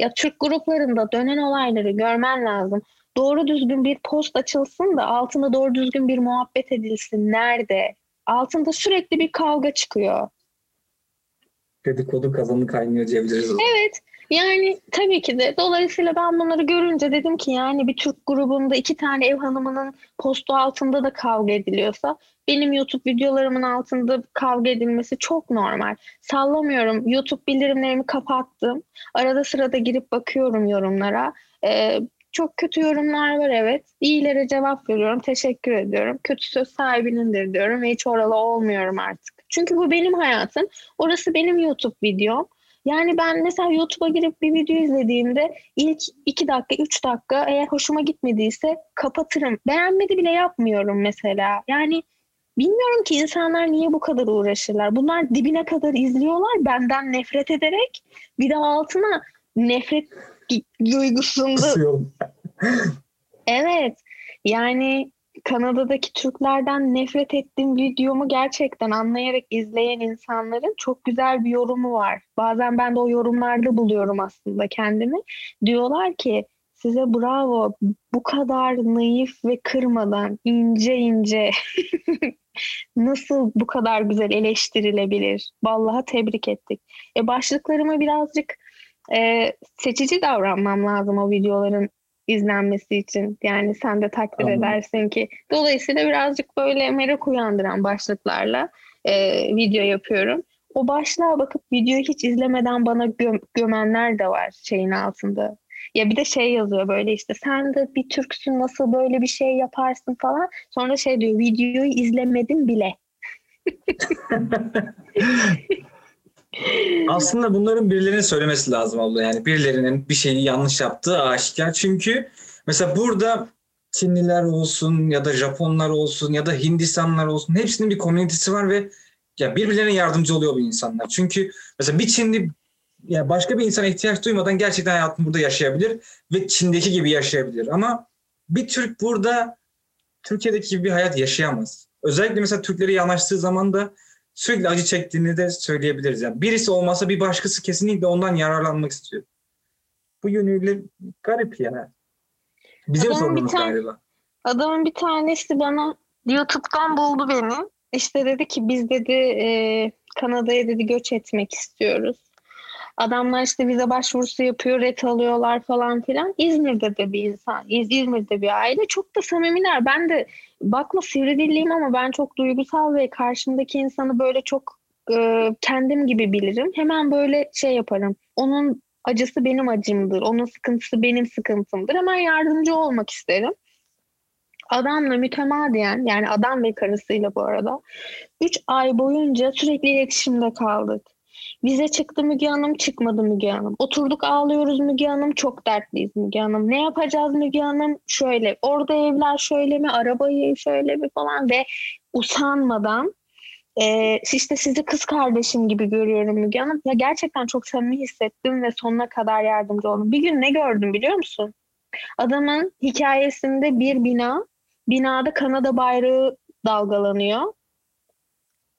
Ya Türk gruplarında dönen olayları görmen lazım. Doğru düzgün bir post açılsın da altında doğru düzgün bir muhabbet edilsin. Nerede? Altında sürekli bir kavga çıkıyor. Dedikodu kazanı kaynıyor diyebiliriz. Evet. Yani tabii ki de. Dolayısıyla ben bunları görünce dedim ki yani bir Türk grubunda iki tane ev hanımının postu altında da kavga ediliyorsa benim YouTube videolarımın altında kavga edilmesi çok normal. Sallamıyorum. YouTube bildirimlerimi kapattım. Arada sırada girip bakıyorum yorumlara. Ee, çok kötü yorumlar var evet. İyilere cevap veriyorum. Teşekkür ediyorum. Kötü söz sahibinindir diyorum ve hiç oralı olmuyorum artık. Çünkü bu benim hayatım. Orası benim YouTube videom. Yani ben mesela YouTube'a girip bir video izlediğimde ilk 2 dakika, 3 dakika eğer hoşuma gitmediyse kapatırım. Beğenmedi bile yapmıyorum mesela. Yani bilmiyorum ki insanlar niye bu kadar uğraşırlar. Bunlar dibine kadar izliyorlar benden nefret ederek. Bir de altına nefret duygusunda. evet. Yani Kanada'daki Türklerden nefret ettiğim videomu gerçekten anlayarak izleyen insanların çok güzel bir yorumu var. Bazen ben de o yorumlarda buluyorum aslında kendimi. Diyorlar ki size bravo bu kadar naif ve kırmadan ince ince (laughs) nasıl bu kadar güzel eleştirilebilir? Vallahi tebrik ettik. E başlıklarımı birazcık e, seçici davranmam lazım o videoların izlenmesi için. Yani sen de takdir Anladım. edersin ki. Dolayısıyla birazcık böyle merak uyandıran başlıklarla e, video yapıyorum. O başlığa bakıp videoyu hiç izlemeden bana gö- gömenler de var şeyin altında. Ya bir de şey yazıyor böyle işte sen de bir Türksün nasıl böyle bir şey yaparsın falan. Sonra şey diyor videoyu izlemedim bile. (laughs) Aslında bunların birilerinin söylemesi lazım abla. Yani birilerinin bir şeyi yanlış yaptığı aşikar. Çünkü mesela burada Çinliler olsun ya da Japonlar olsun ya da Hindistanlar olsun hepsinin bir komünitesi var ve ya birbirlerine yardımcı oluyor bu insanlar. Çünkü mesela bir Çinli ya başka bir insana ihtiyaç duymadan gerçekten hayatını burada yaşayabilir ve Çin'deki gibi yaşayabilir. Ama bir Türk burada Türkiye'deki gibi bir hayat yaşayamaz. Özellikle mesela Türkleri yanaştığı zaman da sürekli acı çektiğini de söyleyebiliriz. Yani birisi olmasa bir başkası kesinlikle ondan yararlanmak istiyor. Bu yönüyle garip yani. Bizim adamın sorunumuz tane, galiba. Adamın bir tanesi bana YouTube'dan buldu beni. İşte dedi ki biz dedi e, Kanada'ya dedi göç etmek istiyoruz. Adamlar işte vize başvurusu yapıyor, ret alıyorlar falan filan. İzmir'de de bir insan, İz, İzmir'de bir aile. Çok da samimiler. Ben de bakma sivri ama ben çok duygusal ve karşımdaki insanı böyle çok e, kendim gibi bilirim. Hemen böyle şey yaparım. Onun acısı benim acımdır. Onun sıkıntısı benim sıkıntımdır. Hemen yardımcı olmak isterim. Adamla mütemadiyen yani adam ve karısıyla bu arada 3 ay boyunca sürekli iletişimde kaldık. Bize çıktı Müge Hanım, çıkmadı Müge Hanım. Oturduk ağlıyoruz Müge Hanım, çok dertliyiz Müge Hanım. Ne yapacağız Müge Hanım? Şöyle, orada evler şöyle mi, arabayı şöyle mi falan ve usanmadan e, işte sizi kız kardeşim gibi görüyorum Müge Hanım. Ya gerçekten çok samimi hissettim ve sonuna kadar yardımcı oldum. Bir gün ne gördüm biliyor musun? Adamın hikayesinde bir bina, binada Kanada bayrağı dalgalanıyor.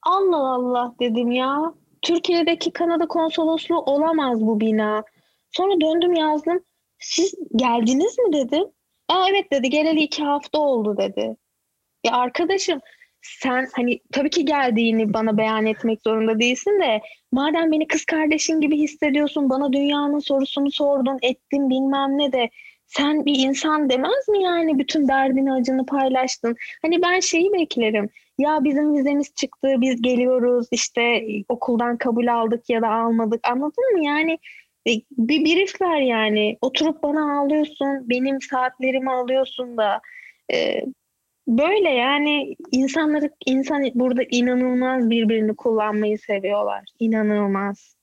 Allah Allah dedim ya. Türkiye'deki Kanada konsolosluğu olamaz bu bina. Sonra döndüm yazdım. Siz geldiniz mi dedim. Aa evet dedi geleli iki hafta oldu dedi. Ya arkadaşım sen hani tabii ki geldiğini bana beyan etmek zorunda değilsin de madem beni kız kardeşin gibi hissediyorsun bana dünyanın sorusunu sordun ettin bilmem ne de sen bir insan demez mi yani? Bütün derdini acını paylaştın. Hani ben şeyi beklerim. Ya bizim vizemiz çıktı biz geliyoruz işte okuldan kabul aldık ya da almadık. Anladın mı? Yani e, bir brief ver yani. Oturup bana ağlıyorsun benim saatlerimi alıyorsun da. E, böyle yani insanları insan burada inanılmaz birbirini kullanmayı seviyorlar. İnanılmaz.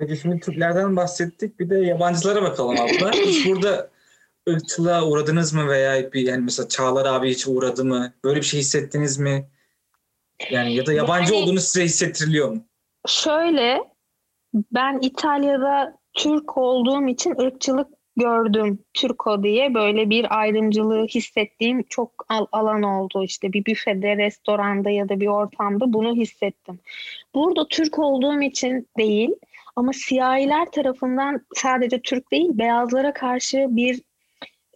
Peki şimdi Türklerden bahsettik bir de yabancılara bakalım abla. Hiç burada ırkçılığa uğradınız mı veya bir yani mesela Çağlar abi hiç uğradı mı? Böyle bir şey hissettiniz mi? Yani ya da yabancı yani, olduğunuz size hissettiriliyor mu? Şöyle ben İtalya'da Türk olduğum için ırkçılık gördüm. Türko diye böyle bir ayrımcılığı hissettiğim çok al alan oldu. İşte bir büfede, restoranda ya da bir ortamda bunu hissettim. Burada Türk olduğum için değil ama siyahiler tarafından sadece Türk değil beyazlara karşı bir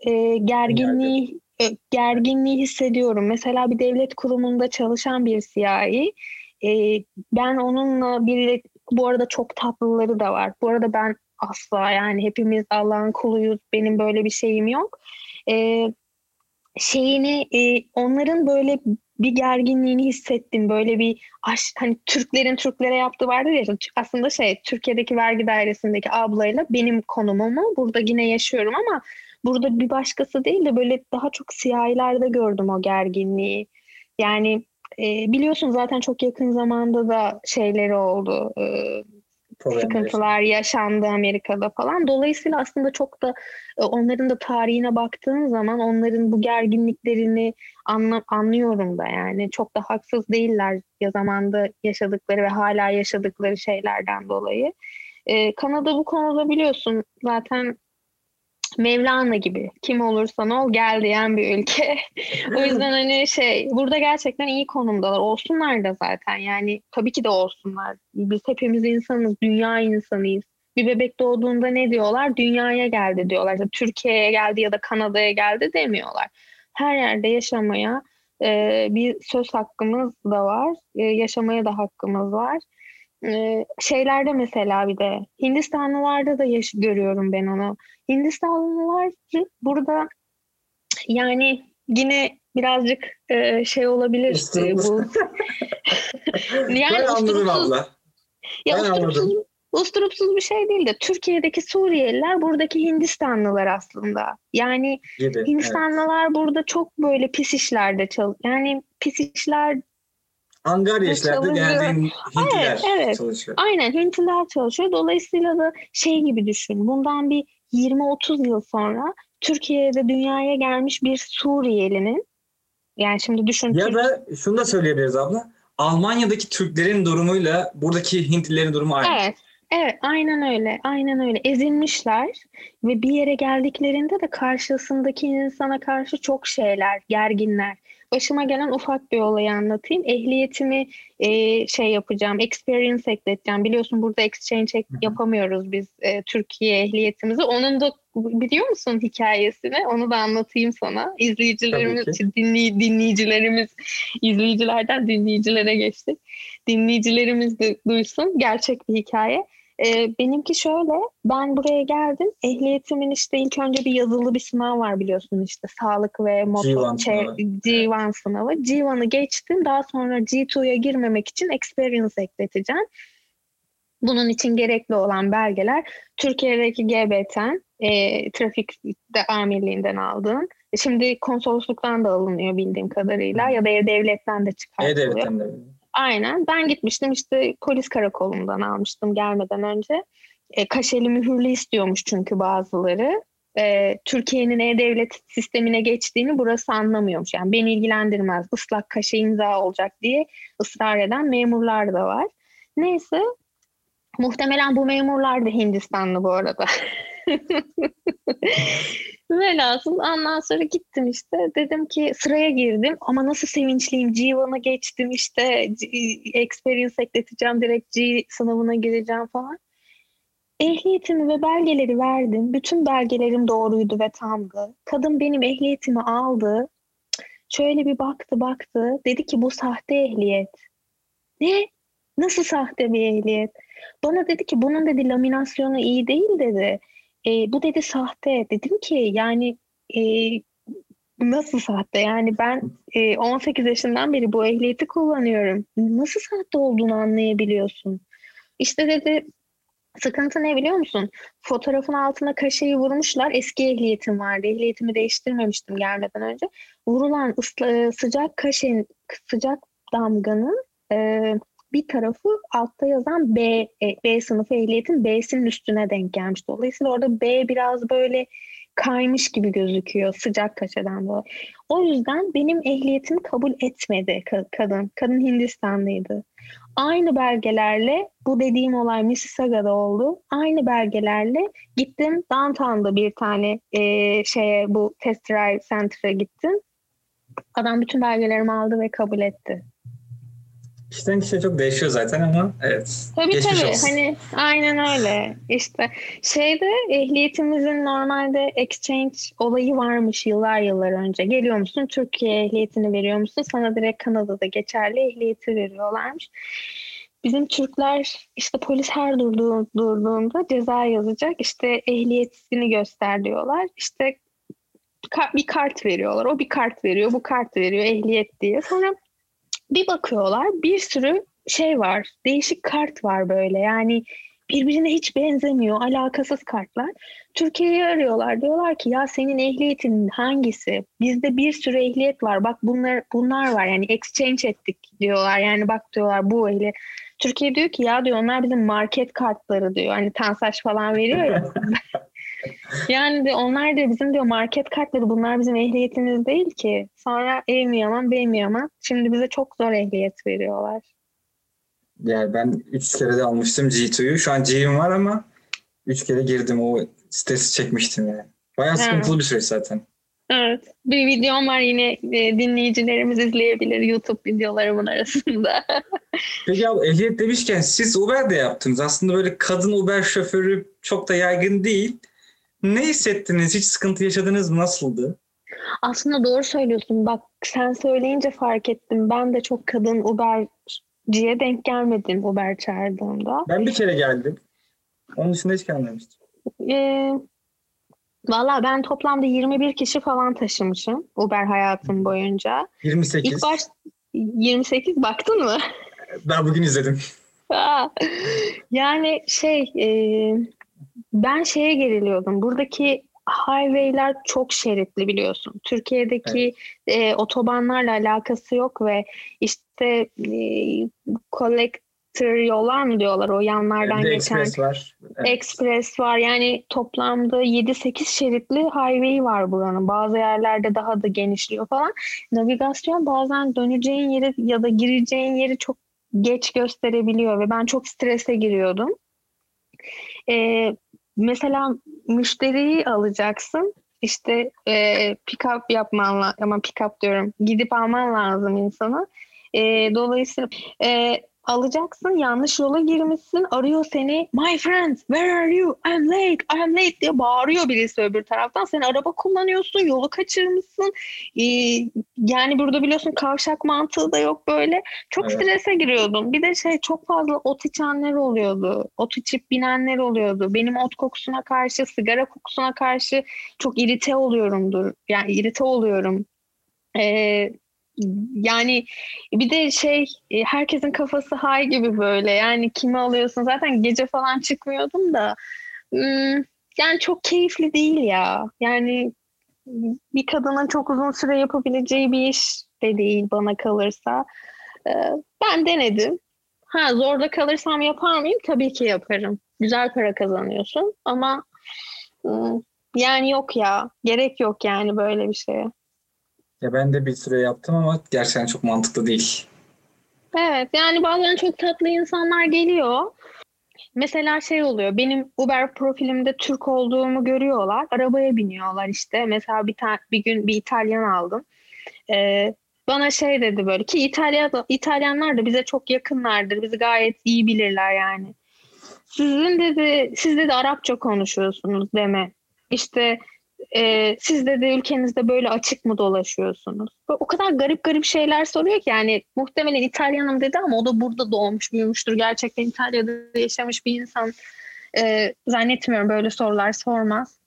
e, gerginliği e, gerginliği hissediyorum. Mesela bir devlet kurumunda çalışan bir siyahi e, ben onunla bir bu arada çok tatlıları da var. Bu arada ben asla yani hepimiz Allah'ın kuluyuz. Benim böyle bir şeyim yok. E, şeyini e, onların böyle bir gerginliğini hissettim. Böyle bir hani Türklerin Türklere yaptığı vardır ya aslında şey Türkiye'deki vergi dairesindeki ablayla benim konumumu burada yine yaşıyorum ama burada bir başkası değil de böyle daha çok siyahilerde gördüm o gerginliği. Yani e, biliyorsun zaten çok yakın zamanda da şeyleri oldu. E, sıkıntılar yaşandı Amerika'da falan. Dolayısıyla aslında çok da e, onların da tarihine baktığın zaman onların bu gerginliklerini anla, anlıyorum da yani. Çok da haksız değiller ya zamanda yaşadıkları ve hala yaşadıkları şeylerden dolayı. Ee, Kanada bu konuda biliyorsun zaten Mevlana gibi kim olursan ol gel diyen bir ülke. o yüzden hani şey burada gerçekten iyi konumdalar. Olsunlar da zaten yani tabii ki de olsunlar. Biz hepimiz insanız, dünya insanıyız. Bir bebek doğduğunda ne diyorlar? Dünyaya geldi diyorlar. İşte Türkiye'ye geldi ya da Kanada'ya geldi demiyorlar. Her yerde yaşamaya e, bir söz hakkımız da var. E, yaşamaya da hakkımız var. Ee, şeylerde mesela bir de Hindistanlılarda da yaş- görüyorum ben onu. Hindistanlılar burada yani yine birazcık e, şey olabilir. E, bu. (laughs) yani ben anladım abla. Ya ben usturupsuz, usturupsuz bir şey değil de Türkiye'deki Suriyeliler buradaki Hindistanlılar aslında. Yani Gibi, Hindistanlılar evet. burada çok böyle pis işlerde çalışıyor. Yani pis işler Angarya işlerde genelde Hintliler evet, evet. çalışıyor. Aynen Hintliler çalışıyor. Dolayısıyla da şey gibi düşün. Bundan bir 20-30 yıl sonra Türkiye'de dünyaya gelmiş bir Suriyelinin yani şimdi düşün. Ya Türk... da şunu da söyleyebiliriz abla. Almanya'daki Türklerin durumuyla buradaki Hintlilerin durumu aynı. Evet. Evet, aynen öyle. Aynen öyle. Ezilmişler ve bir yere geldiklerinde de karşısındaki insana karşı çok şeyler, gerginler başıma gelen ufak bir olayı anlatayım. Ehliyetimi e, şey yapacağım, experience ekleteceğim. Biliyorsun burada exchange ek yapamıyoruz biz e, Türkiye ehliyetimizi. Onun da biliyor musun hikayesini? Onu da anlatayım sana. İzleyicilerimiz, dinley, dinleyicilerimiz, izleyicilerden dinleyicilere geçtik. Dinleyicilerimiz de duysun. Gerçek bir hikaye. Ee, benimki şöyle, ben buraya geldim. Ehliyetimin işte ilk önce bir yazılı bir sınav var biliyorsun işte sağlık ve motor G1 sınavı. G1 sınavı. G1'ı geçtim. Daha sonra G2'ya girmemek için experience ekleteceğim. Bunun için gerekli olan belgeler Türkiye'deki GBT'en, e, trafik amirliğinden aldığın, şimdi konsolosluktan da alınıyor bildiğim kadarıyla ya da E-Devlet'ten de çıkartılıyor. E-Devlet'ten de. Aynen. Ben gitmiştim işte polis karakolundan almıştım gelmeden önce. E, kaşeli mühürlü istiyormuş çünkü bazıları. E, Türkiye'nin e-devlet sistemine geçtiğini burası anlamıyormuş. Yani beni ilgilendirmez. Islak kaşe imza olacak diye ısrar eden memurlar da var. Neyse Muhtemelen bu memurlar da Hindistanlı bu arada. (laughs) Velhasıl ondan sonra gittim işte. Dedim ki sıraya girdim ama nasıl sevinçliyim. G1'a geçtim işte. G, experience ekleteceğim. Direkt G sınavına gireceğim falan. Ehliyetimi ve belgeleri verdim. Bütün belgelerim doğruydu ve tamdı. Kadın benim ehliyetimi aldı. Şöyle bir baktı baktı. Dedi ki bu sahte ehliyet. Ne? Nasıl sahte bir ehliyet? Bana dedi ki bunun dedi laminasyonu iyi değil dedi. E, bu dedi sahte. Dedim ki yani e, nasıl sahte? Yani ben e, 18 yaşından beri bu ehliyeti kullanıyorum. Nasıl sahte olduğunu anlayabiliyorsun? İşte dedi Sıkıntı ne biliyor musun? Fotoğrafın altına kaşeyi vurmuşlar. Eski ehliyetim vardı. Ehliyetimi değiştirmemiştim gelmeden önce. Vurulan ısla, sıcak kaşenin, sıcak damganın e, bir tarafı altta yazan B, e, B sınıfı ehliyetin B'sinin üstüne denk gelmiş. Dolayısıyla orada B biraz böyle kaymış gibi gözüküyor sıcak kaçadan dolayı. O yüzden benim ehliyetimi kabul etmedi kadın. Kadın Hindistanlıydı. Aynı belgelerle bu dediğim olay Mississauгa'da oldu. Aynı belgelerle gittim downtown'da bir tane e, şeye bu test drive center'a gittim. Adam bütün belgelerimi aldı ve kabul etti. Kişiden kişiye çok değişiyor zaten ama evet. Tabii Geçmiş tabii. Olsun. Hani aynen öyle. İşte şeyde ehliyetimizin normalde exchange olayı varmış yıllar yıllar önce. Geliyor musun Türkiye ehliyetini veriyor musun? Sana direkt Kanada'da geçerli ehliyeti veriyorlarmış. Bizim Türkler işte polis her durduğu, durduğunda ceza yazacak. İşte ehliyetini göster diyorlar. İşte bir kart veriyorlar. O bir kart veriyor, bu kart veriyor ehliyet diye. Sonra bir bakıyorlar bir sürü şey var. Değişik kart var böyle. Yani birbirine hiç benzemiyor. Alakasız kartlar. Türkiye'yi arıyorlar. Diyorlar ki ya senin ehliyetin hangisi? Bizde bir sürü ehliyet var. Bak bunlar bunlar var. Yani exchange ettik diyorlar. Yani bak diyorlar bu ehliyet. Türkiye diyor ki ya diyor onlar bizim market kartları diyor. Hani tansaç falan veriyor ya. (laughs) yani de onlar da bizim diyor market kartları bunlar bizim ehliyetimiz değil ki. Sonra ev mi yaman B mi yaman. Şimdi bize çok zor ehliyet veriyorlar. Yani ben üç kere de almıştım G2'yu. Şu an G'im var ama üç kere girdim o stresi çekmiştim yani. Bayağı sıkıntılı bir süreç zaten. Evet. Bir videom var yine e, dinleyicilerimiz izleyebilir YouTube videolarımın arasında. (laughs) Peki ya ehliyet demişken siz Uber de yaptınız. Aslında böyle kadın Uber şoförü çok da yaygın değil. Ne hissettiniz? Hiç sıkıntı yaşadınız mı? Nasıldı? Aslında doğru söylüyorsun. Bak sen söyleyince fark ettim. Ben de çok kadın Uber'ciye denk gelmedim Uber çağırdığımda. Ben bir kere geldim. Onun dışında hiç gelmemiştim. Ee, Valla ben toplamda 21 kişi falan taşımışım Uber hayatım boyunca. 28. İlk baş 28 baktın mı? Ben bugün izledim. yani şey e, ben şeye geriliyordum. Buradaki highway'ler çok şeritli biliyorsun. Türkiye'deki evet. e, otobanlarla alakası yok ve işte e, collector yollar mı diyorlar o yanlardan evet, geçen. Express var. Evet. Express var. Yani toplamda 7-8 şeritli highway var buranın. Bazı yerlerde daha da genişliyor falan. Navigasyon bazen döneceğin yeri ya da gireceğin yeri çok geç gösterebiliyor ve ben çok strese giriyordum. Ee, mesela müşteriyi alacaksın. İşte e, pick up yapman lazım. Ama pick up diyorum. Gidip alman lazım insanı. E, dolayısıyla e, alacaksın yanlış yola girmişsin. Arıyor seni my friend where are you? I'm late I'm late diye bağırıyor birisi öbür taraftan. Sen araba kullanıyorsun yolu kaçırmışsın. Ee, yani burada biliyorsun kavşak mantığı da yok böyle. Çok evet. strese giriyordum. Bir de şey çok fazla ot içenler oluyordu. Ot içip binenler oluyordu. Benim ot kokusuna karşı sigara kokusuna karşı çok irite oluyorumdur. Yani irite oluyorum. Ee, yani bir de şey e, herkesin kafası hay gibi böyle. Yani kimi alıyorsun? Zaten gece falan çıkmıyordum da. Yani çok keyifli değil ya. Yani bir kadının çok uzun süre yapabileceği bir iş de değil bana kalırsa. Ben denedim. Ha zorda kalırsam yapar mıyım? Tabii ki yaparım. Güzel para kazanıyorsun ama yani yok ya. Gerek yok yani böyle bir şeye. Ya ben de bir süre yaptım ama gerçekten çok mantıklı değil. Evet yani bazen çok tatlı insanlar geliyor. Mesela şey oluyor benim Uber profilimde Türk olduğumu görüyorlar. Arabaya biniyorlar işte. Mesela bir, ta- bir gün bir İtalyan aldım. Ee, bana şey dedi böyle ki İtalya İtalyanlar da bize çok yakınlardır. Bizi gayet iyi bilirler yani. Sizin dedi siz dedi Arapça konuşuyorsunuz deme. İşte e, siz de de ülkenizde böyle açık mı dolaşıyorsunuz? O kadar garip garip şeyler soruyor ki yani muhtemelen İtalyanım dedi ama o da burada doğmuş büyümüştür. Gerçekten İtalya'da yaşamış bir insan e, zannetmiyorum böyle sorular sormaz.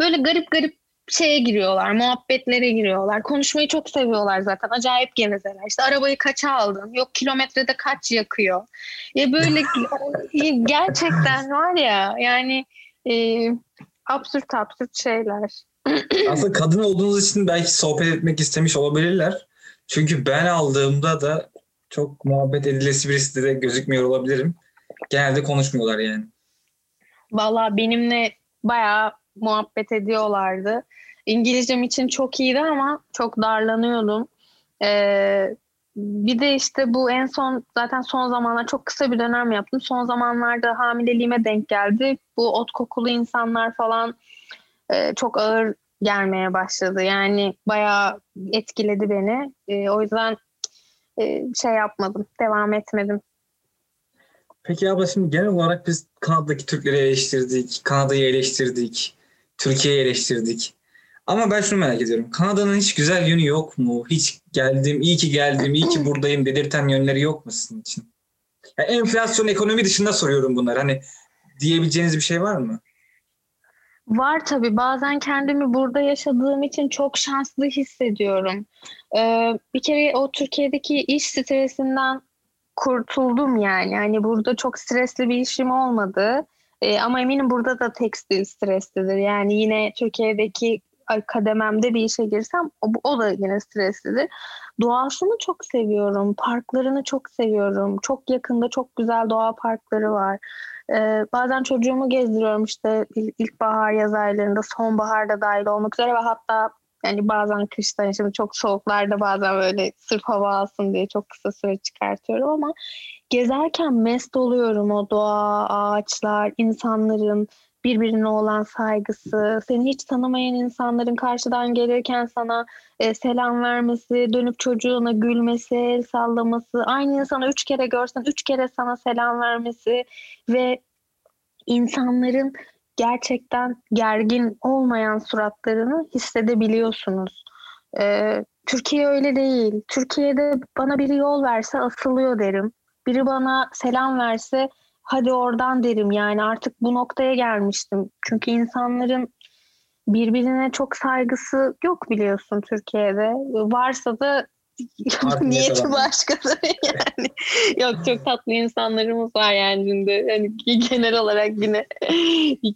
Böyle garip garip şeye giriyorlar, muhabbetlere giriyorlar. Konuşmayı çok seviyorlar zaten. Acayip gevezeler. İşte arabayı kaça aldın? Yok kilometrede kaç yakıyor? Ya böyle (laughs) gerçekten var ya yani e, absürt absürt şeyler. Aslında (clears throat) kadın olduğunuz için belki sohbet etmek istemiş olabilirler. Çünkü ben aldığımda da çok muhabbet edilesi birisi de gözükmüyor olabilirim. Genelde konuşmuyorlar yani. Valla benimle bayağı muhabbet ediyorlardı. İngilizcem için çok iyiydi ama çok darlanıyordum. Ee, bir de işte bu en son zaten son zamanlar çok kısa bir dönem yaptım. Son zamanlarda hamileliğime denk geldi. Bu ot kokulu insanlar falan e, çok ağır gelmeye başladı. Yani bayağı etkiledi beni. E, o yüzden e, şey yapmadım, devam etmedim. Peki abla şimdi genel olarak biz Kanada'daki Türkleri eleştirdik, Kanada'yı eleştirdik, Türkiye'yi eleştirdik. Ama ben şunu merak ediyorum. Kanada'nın hiç güzel yönü yok mu? Hiç geldim, iyi ki geldim, iyi ki (clears throat) buradayım dedirten yönleri yok mu sizin için? Yani enflasyon, ekonomi dışında soruyorum bunları. Hani diyebileceğiniz bir şey var mı? Var tabii. Bazen kendimi burada yaşadığım için çok şanslı hissediyorum. Ee, bir kere o Türkiye'deki iş stresinden kurtuldum yani. Hani burada çok stresli bir işim olmadı. Ee, ama eminim burada da tekstil streslidir. Yani yine Türkiye'deki kadememde bir işe girsem o, o da yine streslidir. Doğasını çok seviyorum. Parklarını çok seviyorum. Çok yakında çok güzel doğa parkları var. Ee, bazen çocuğumu gezdiriyorum işte ilkbahar yaz aylarında, sonbaharda dahil olmak üzere ve hatta yani bazen kışta şimdi çok soğuklarda bazen böyle sırf hava alsın diye çok kısa süre çıkartıyorum ama gezerken mest oluyorum o doğa, ağaçlar, insanların birbirine olan saygısı, seni hiç tanımayan insanların karşıdan gelirken sana e, selam vermesi, dönüp çocuğuna gülmesi, el sallaması, aynı insanı üç kere görsen üç kere sana selam vermesi ve insanların gerçekten gergin olmayan suratlarını hissedebiliyorsunuz. Ee, Türkiye öyle değil. Türkiye'de bana biri yol verse asılıyor derim. Biri bana selam verse hadi oradan derim yani artık bu noktaya gelmiştim. Çünkü insanların birbirine çok saygısı yok biliyorsun Türkiye'de. Varsa da niyeti başkadır yani. Yok çok tatlı insanlarımız var yani şimdi. Yani genel olarak yine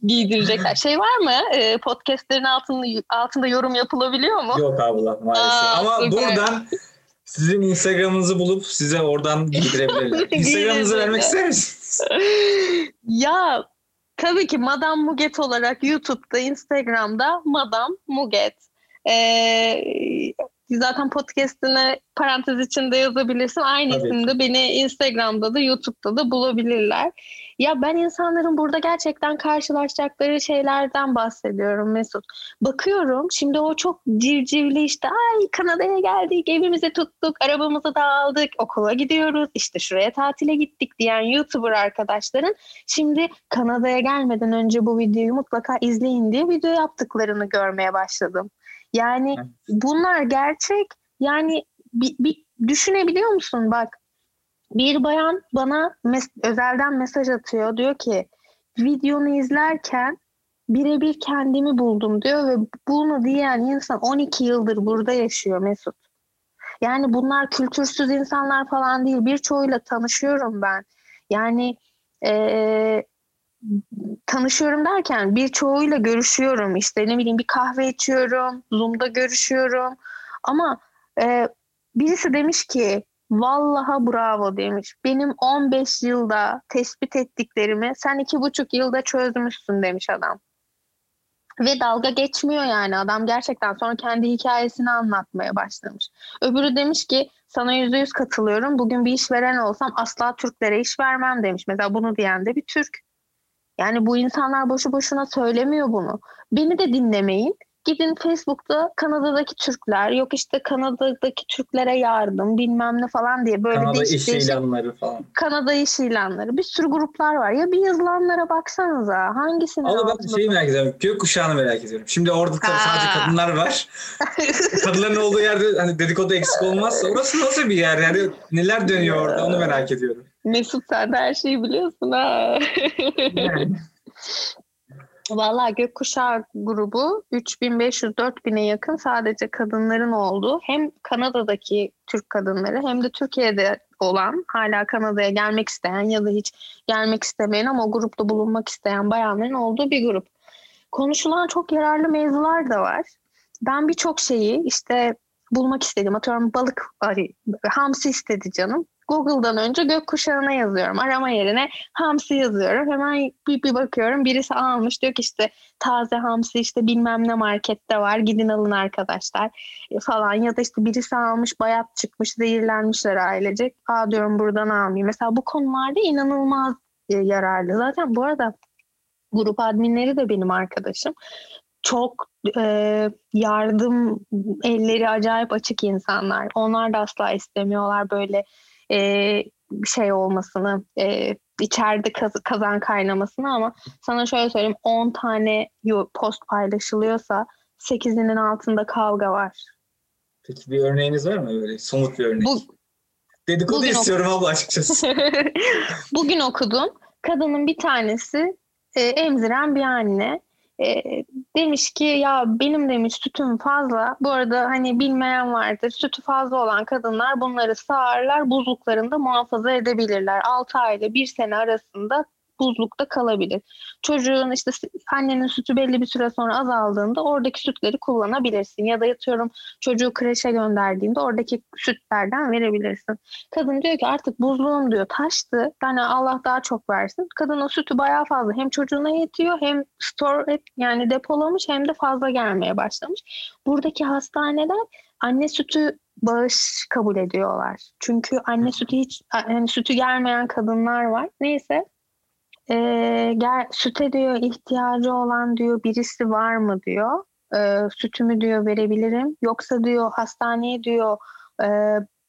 giydirecekler. (laughs) Şey var mı? E, podcastlerin altında, altında yorum yapılabiliyor mu? Yok abla maalesef. Aa, Ama süper. buradan sizin Instagram'ınızı bulup size oradan giydirebilirler. (laughs) Instagram'ınızı vermek ister misiniz? (laughs) ya tabii ki Madame Muget olarak YouTube'da, Instagram'da Madame Muget. Ee, zaten podcast'ine parantez içinde yazabilirsin. Aynı Tabii. isimde beni Instagram'da da YouTube'da da bulabilirler. Ya ben insanların burada gerçekten karşılaşacakları şeylerden bahsediyorum Mesut. Bakıyorum şimdi o çok civcivli işte ay Kanada'ya geldik, evimizi tuttuk, arabamızı da aldık, okula gidiyoruz, işte şuraya tatile gittik diyen YouTuber arkadaşların şimdi Kanada'ya gelmeden önce bu videoyu mutlaka izleyin diye video yaptıklarını görmeye başladım. Yani bunlar gerçek. Yani bir, bir düşünebiliyor musun? Bak bir bayan bana mes- özelden mesaj atıyor. Diyor ki videonu izlerken birebir kendimi buldum diyor ve bunu diyen insan 12 yıldır burada yaşıyor Mesut. Yani bunlar kültürsüz insanlar falan değil. Birçoğuyla tanışıyorum ben. Yani ee, tanışıyorum derken birçoğuyla görüşüyorum. İşte ne bileyim bir kahve içiyorum, Zoom'da görüşüyorum. Ama e, birisi demiş ki Vallaha bravo demiş. Benim 15 yılda tespit ettiklerimi sen iki buçuk yılda çözmüşsün demiş adam. Ve dalga geçmiyor yani adam gerçekten sonra kendi hikayesini anlatmaya başlamış. Öbürü demiş ki sana yüzde yüz katılıyorum. Bugün bir iş veren olsam asla Türklere iş vermem demiş. Mesela bunu diyen de bir Türk. Yani bu insanlar boşu boşuna söylemiyor bunu. Beni de dinlemeyin. Gidin Facebook'ta Kanada'daki Türkler, yok işte Kanada'daki Türklere yardım bilmem ne falan diye böyle Kanada değişik iş değişik, ilanları falan. Kanada iş ilanları. Bir sürü gruplar var. Ya bir yazılanlara baksanıza. Hangisini Ama ben şeyi merak ediyorum. Gökkuşağını merak ediyorum. Şimdi orada tabii sadece kadınlar var. (laughs) Kadınların olduğu yerde hani dedikodu eksik olmaz. Orası nasıl bir yer? Yani neler dönüyor orada onu merak ediyorum. Mesut sen de her şeyi biliyorsun ha. yani. Valla Gökkuşağı grubu 3500-4000'e yakın sadece kadınların olduğu hem Kanada'daki Türk kadınları hem de Türkiye'de olan hala Kanada'ya gelmek isteyen ya da hiç gelmek istemeyen ama o grupta bulunmak isteyen bayanların olduğu bir grup. Konuşulan çok yararlı mevzular da var. Ben birçok şeyi işte bulmak istedim. Atıyorum balık, hamsi istedi canım. Google'dan önce gökkuşağına yazıyorum. Arama yerine hamsi yazıyorum. Hemen bir, bir bakıyorum birisi almış diyor ki işte taze hamsi işte bilmem ne markette var gidin alın arkadaşlar e, falan. Ya da işte birisi almış bayat çıkmış zehirlenmişler ailecek. Aa diyorum buradan almayayım. Mesela bu konularda inanılmaz e, yararlı. Zaten bu arada grup adminleri de benim arkadaşım çok e, yardım elleri acayip açık insanlar. Onlar da asla istemiyorlar böyle e, şey olmasını, e, içeride kaz, kazan kaynamasını ama sana şöyle söyleyeyim 10 tane post paylaşılıyorsa 8'inin altında kavga var. Peki bir örneğiniz var mı böyle somut bir örnek? Bu, Dedikodu istiyorum okudum. abla açıkçası. (laughs) (laughs) bugün okudum. Kadının bir tanesi e, emziren bir anne e, demiş ki ya benim demiş sütüm fazla. Bu arada hani bilmeyen vardır. Sütü fazla olan kadınlar bunları sağarlar, buzluklarında muhafaza edebilirler. 6 ay ile 1 sene arasında buzlukta kalabilir. Çocuğun işte annenin sütü belli bir süre sonra azaldığında oradaki sütleri kullanabilirsin. Ya da yatıyorum çocuğu kreşe gönderdiğinde oradaki sütlerden verebilirsin. Kadın diyor ki artık buzluğum diyor taştı. Yani Allah daha çok versin. Kadın o sütü bayağı fazla hem çocuğuna yetiyor hem store yani depolamış hem de fazla gelmeye başlamış. Buradaki hastaneler anne sütü bağış kabul ediyorlar. Çünkü anne sütü hiç yani sütü gelmeyen kadınlar var. Neyse e, gel süte diyor ihtiyacı olan diyor birisi var mı diyor. E, sütümü diyor verebilirim. Yoksa diyor hastaneye diyor e,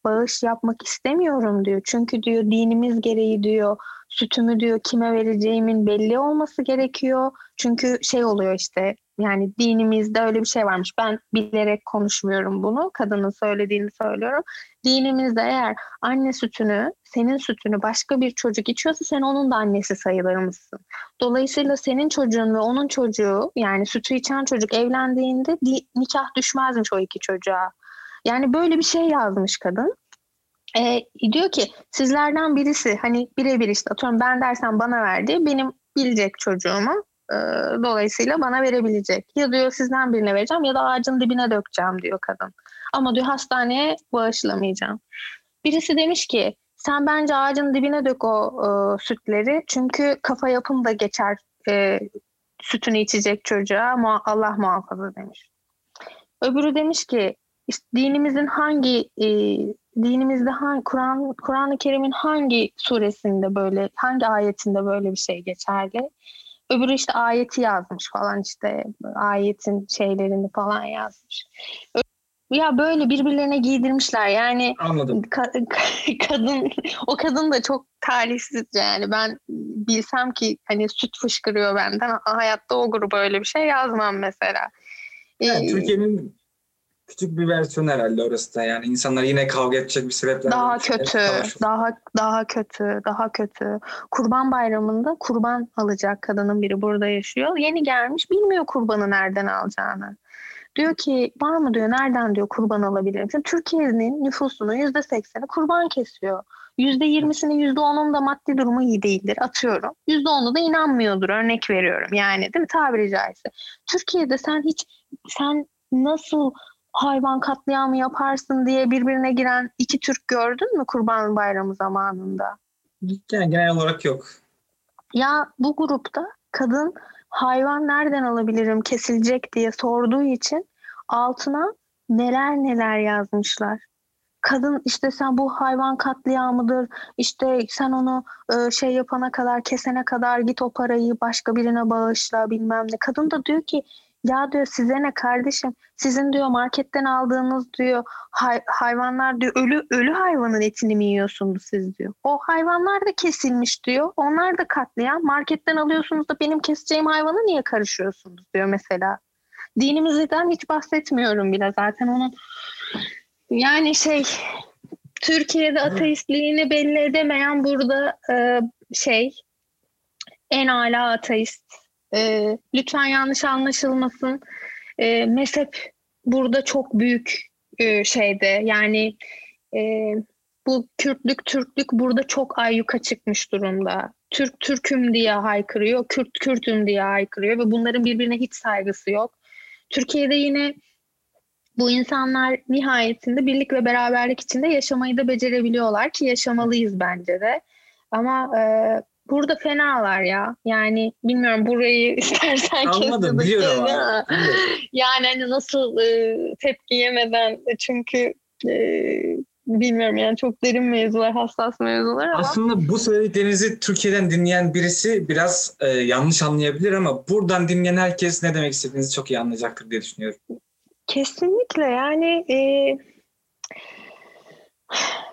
bağış yapmak istemiyorum diyor. Çünkü diyor dinimiz gereği diyor sütümü diyor kime vereceğimin belli olması gerekiyor. Çünkü şey oluyor işte yani dinimizde öyle bir şey varmış. Ben bilerek konuşmuyorum bunu. Kadının söylediğini söylüyorum. Dinimizde eğer anne sütünü, senin sütünü başka bir çocuk içiyorsa sen onun da annesi sayılır mısın? Dolayısıyla senin çocuğun ve onun çocuğu yani sütü içen çocuk evlendiğinde nikah düşmezmiş o iki çocuğa. Yani böyle bir şey yazmış kadın. E, diyor ki sizlerden birisi hani birebir işte atıyorum ben dersen bana verdi benim bilecek çocuğumu e, dolayısıyla bana verebilecek. Ya diyor sizden birine vereceğim ya da ağacın dibine dökeceğim diyor kadın. Ama diyor hastaneye bağışlamayacağım. Birisi demiş ki sen bence ağacın dibine dök o e, sütleri çünkü kafa yapım da geçer e, sütünü içecek çocuğa Allah muhafaza demiş. Öbürü demiş ki işte dinimizin hangi e, dinimizde hangi Kur'an Kur'an-ı Kerim'in hangi suresinde böyle hangi ayetinde böyle bir şey geçerli? Öbürü işte ayeti yazmış falan işte ayetin şeylerini falan yazmış. Ya böyle birbirlerine giydirmişler yani. Anladım. Ka- kadın o kadın da çok talihsiz yani ben bilsem ki hani süt fışkırıyor benden hayatta o gruba öyle bir şey yazmam mesela. Yani ee, Türkiye'nin küçük bir versiyon herhalde orası da yani insanlar yine kavga edecek bir sebepler. Daha kötü, daha daha kötü, daha kötü. Kurban bayramında kurban alacak kadının biri burada yaşıyor. Yeni gelmiş bilmiyor kurbanı nereden alacağını. Diyor ki var mı diyor nereden diyor kurban alabilirim. Şimdi Türkiye'nin nüfusunun yüzde sekseni kurban kesiyor. Yüzde yirmisinin yüzde onun da maddi durumu iyi değildir atıyorum. Yüzde onu da inanmıyordur örnek veriyorum yani değil mi tabiri caizse. Türkiye'de sen hiç sen nasıl hayvan katliamı yaparsın diye birbirine giren iki Türk gördün mü Kurban Bayramı zamanında? Yani genel olarak yok. Ya bu grupta kadın hayvan nereden alabilirim kesilecek diye sorduğu için altına neler neler yazmışlar. Kadın işte sen bu hayvan katliamıdır işte sen onu e, şey yapana kadar kesene kadar git o parayı başka birine bağışla bilmem ne. Kadın da diyor ki ya diyor size ne kardeşim? Sizin diyor marketten aldığınız diyor hay- hayvanlar diyor ölü ölü hayvanın etini mi yiyorsunuz siz diyor. O hayvanlar da kesilmiş diyor. Onlar da katlayan. Marketten alıyorsunuz da benim keseceğim hayvana niye karışıyorsunuz diyor mesela. Dinimizden hiç bahsetmiyorum bile zaten onun. Yani şey Türkiye'de ateistliğini belli edemeyen burada e, şey en ala ateist e, lütfen yanlış anlaşılmasın. E, mezhep burada çok büyük e, şeyde yani e, bu Kürtlük, Türklük burada çok ayyuka çıkmış durumda. Türk Türk'üm diye haykırıyor, Kürt Kürt'üm diye haykırıyor ve bunların birbirine hiç saygısı yok. Türkiye'de yine bu insanlar nihayetinde birlik ve beraberlik içinde yaşamayı da becerebiliyorlar ki yaşamalıyız bence de. Ama e, Burada fenalar ya. Yani bilmiyorum burayı (laughs) istersen Anladım biliyorum ama. Yani hani nasıl e, tepki yemeden çünkü e, bilmiyorum yani çok derin mevzular, hassas mevzular ama. Aslında bu söylediklerinizi Türkiye'den dinleyen birisi biraz e, yanlış anlayabilir ama buradan dinleyen herkes ne demek istediğinizi çok iyi anlayacaktır diye düşünüyorum. Kesinlikle yani e,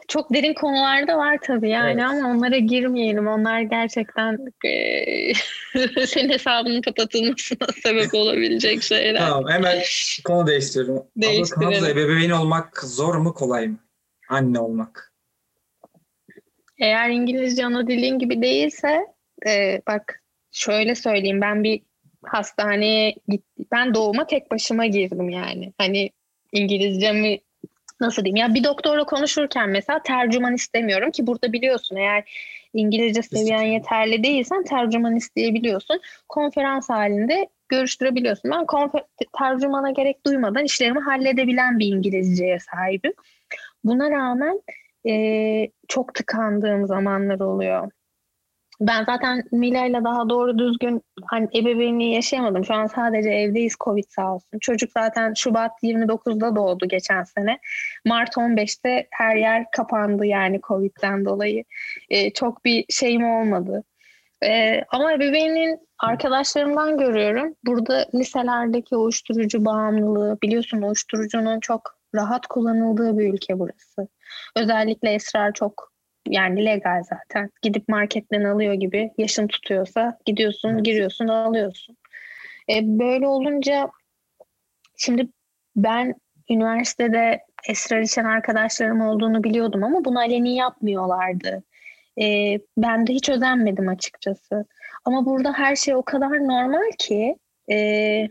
çok derin konular da var tabii yani evet. ama onlara girmeyelim. Onlar gerçekten e, (laughs) senin hesabının kapatılmasına (laughs) sebep olabilecek şeyler. tamam hemen konu değiştiriyorum. Değiştirelim. Abla ebeveyn olmak zor mu kolay mı? Anne olmak. Eğer İngilizce ana dilin gibi değilse e, bak şöyle söyleyeyim ben bir hastaneye gittim. Ben doğuma tek başıma girdim yani. Hani İngilizcemi nasıl diyeyim ya bir doktorla konuşurken mesela tercüman istemiyorum ki burada biliyorsun eğer İngilizce seviyen yeterli değilsen tercüman isteyebiliyorsun. Konferans halinde görüştürebiliyorsun. Ben konfer- tercümana gerek duymadan işlerimi halledebilen bir İngilizceye sahibim. Buna rağmen e, çok tıkandığım zamanlar oluyor ben zaten Mila ile daha doğru düzgün hani ebeveynliği yaşayamadım. Şu an sadece evdeyiz Covid sağ olsun. Çocuk zaten Şubat 29'da doğdu geçen sene. Mart 15'te her yer kapandı yani Covid'den dolayı. Ee, çok bir şeyim olmadı. Ee, ama ebeveynliğin arkadaşlarımdan görüyorum. Burada liselerdeki uyuşturucu bağımlılığı biliyorsun uyuşturucunun çok rahat kullanıldığı bir ülke burası. Özellikle esrar çok yani legal zaten. Gidip marketten alıyor gibi yaşın tutuyorsa gidiyorsun, evet. giriyorsun, alıyorsun. E, böyle olunca şimdi ben üniversitede esrar içen arkadaşlarım olduğunu biliyordum ama bunu aleni yapmıyorlardı. E, ben de hiç özenmedim açıkçası. Ama burada her şey o kadar normal ki e,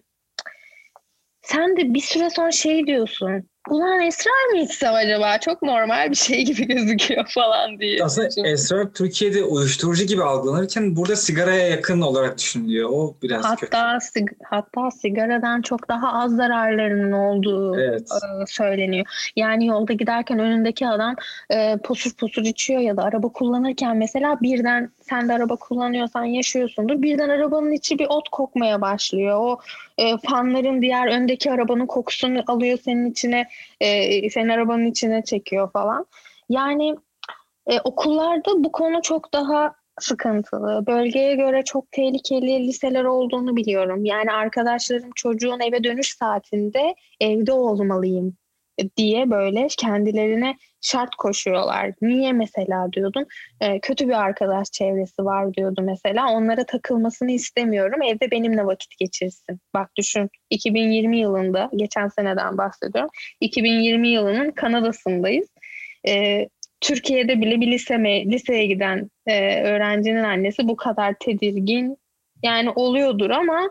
sen de bir süre sonra şey diyorsun ulan esrar mı içsem acaba? Çok normal bir şey gibi (laughs) gözüküyor falan diye. Aslında Çünkü... esrar Türkiye'de uyuşturucu gibi algılanırken burada sigaraya yakın olarak düşünülüyor. O biraz hatta, kötü. Sig- hatta sigaradan çok daha az zararlarının olduğu evet. e, söyleniyor. Yani yolda giderken önündeki adam e, posur posur içiyor ya da araba kullanırken mesela birden sen de araba kullanıyorsan yaşıyorsundur. Birden arabanın içi bir ot kokmaya başlıyor. O e, fanların diğer öndeki arabanın kokusunu alıyor senin içine, e, senin arabanın içine çekiyor falan. Yani e, okullarda bu konu çok daha sıkıntılı. Bölgeye göre çok tehlikeli liseler olduğunu biliyorum. Yani arkadaşlarım çocuğun eve dönüş saatinde evde olmalıyım diye böyle kendilerine şart koşuyorlar. Niye mesela diyordum. E, kötü bir arkadaş çevresi var diyordu mesela. Onlara takılmasını istemiyorum. Evde benimle vakit geçirsin. Bak düşün 2020 yılında geçen seneden bahsediyorum. 2020 yılının Kanada'sındayız. E, Türkiye'de bile bir liseme, liseye giden e, öğrencinin annesi bu kadar tedirgin yani oluyordur ama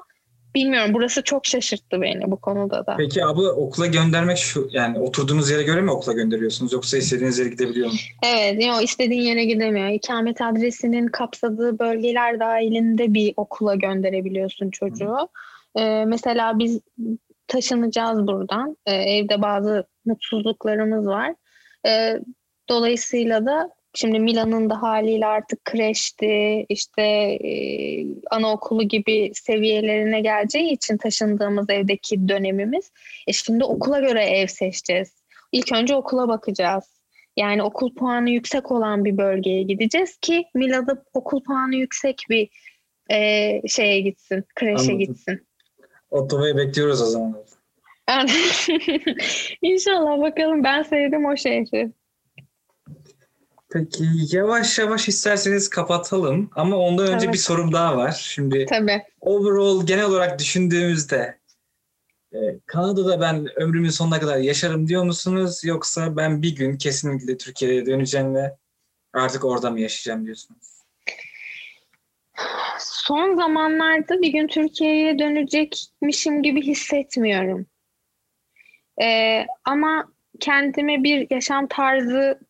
bilmiyorum burası çok şaşırttı beni bu konuda da. Peki abla okula göndermek şu yani oturduğunuz yere göre mi okula gönderiyorsunuz yoksa istediğiniz yere gidebiliyor mu? Evet yok istediğin yere gidemiyor. İkamet adresinin kapsadığı bölgeler dahilinde bir okula gönderebiliyorsun çocuğu. Ee, mesela biz taşınacağız buradan. Ee, evde bazı mutsuzluklarımız var. Ee, Dolayısıyla da şimdi Milan'ın da haliyle artık kreşti, işte e, anaokulu gibi seviyelerine geleceği için taşındığımız evdeki dönemimiz. E şimdi okula göre ev seçeceğiz. İlk önce okula bakacağız. Yani okul puanı yüksek olan bir bölgeye gideceğiz ki Mila'da okul puanı yüksek bir e, şeye gitsin, kreşe Anladım. gitsin. Otomayı bekliyoruz o zaman. (laughs) İnşallah bakalım ben sevdim o şehri. Peki yavaş yavaş isterseniz kapatalım ama ondan önce evet. bir sorum daha var. Şimdi Tabii. overall genel olarak düşündüğümüzde e, Kanada'da ben ömrümün sonuna kadar yaşarım diyor musunuz yoksa ben bir gün kesinlikle Türkiye'ye döneceğim ve artık orada mı yaşayacağım diyorsunuz? Son zamanlarda bir gün Türkiye'ye dönecekmişim gibi hissetmiyorum. Ee, ama kendime bir yaşam tarzı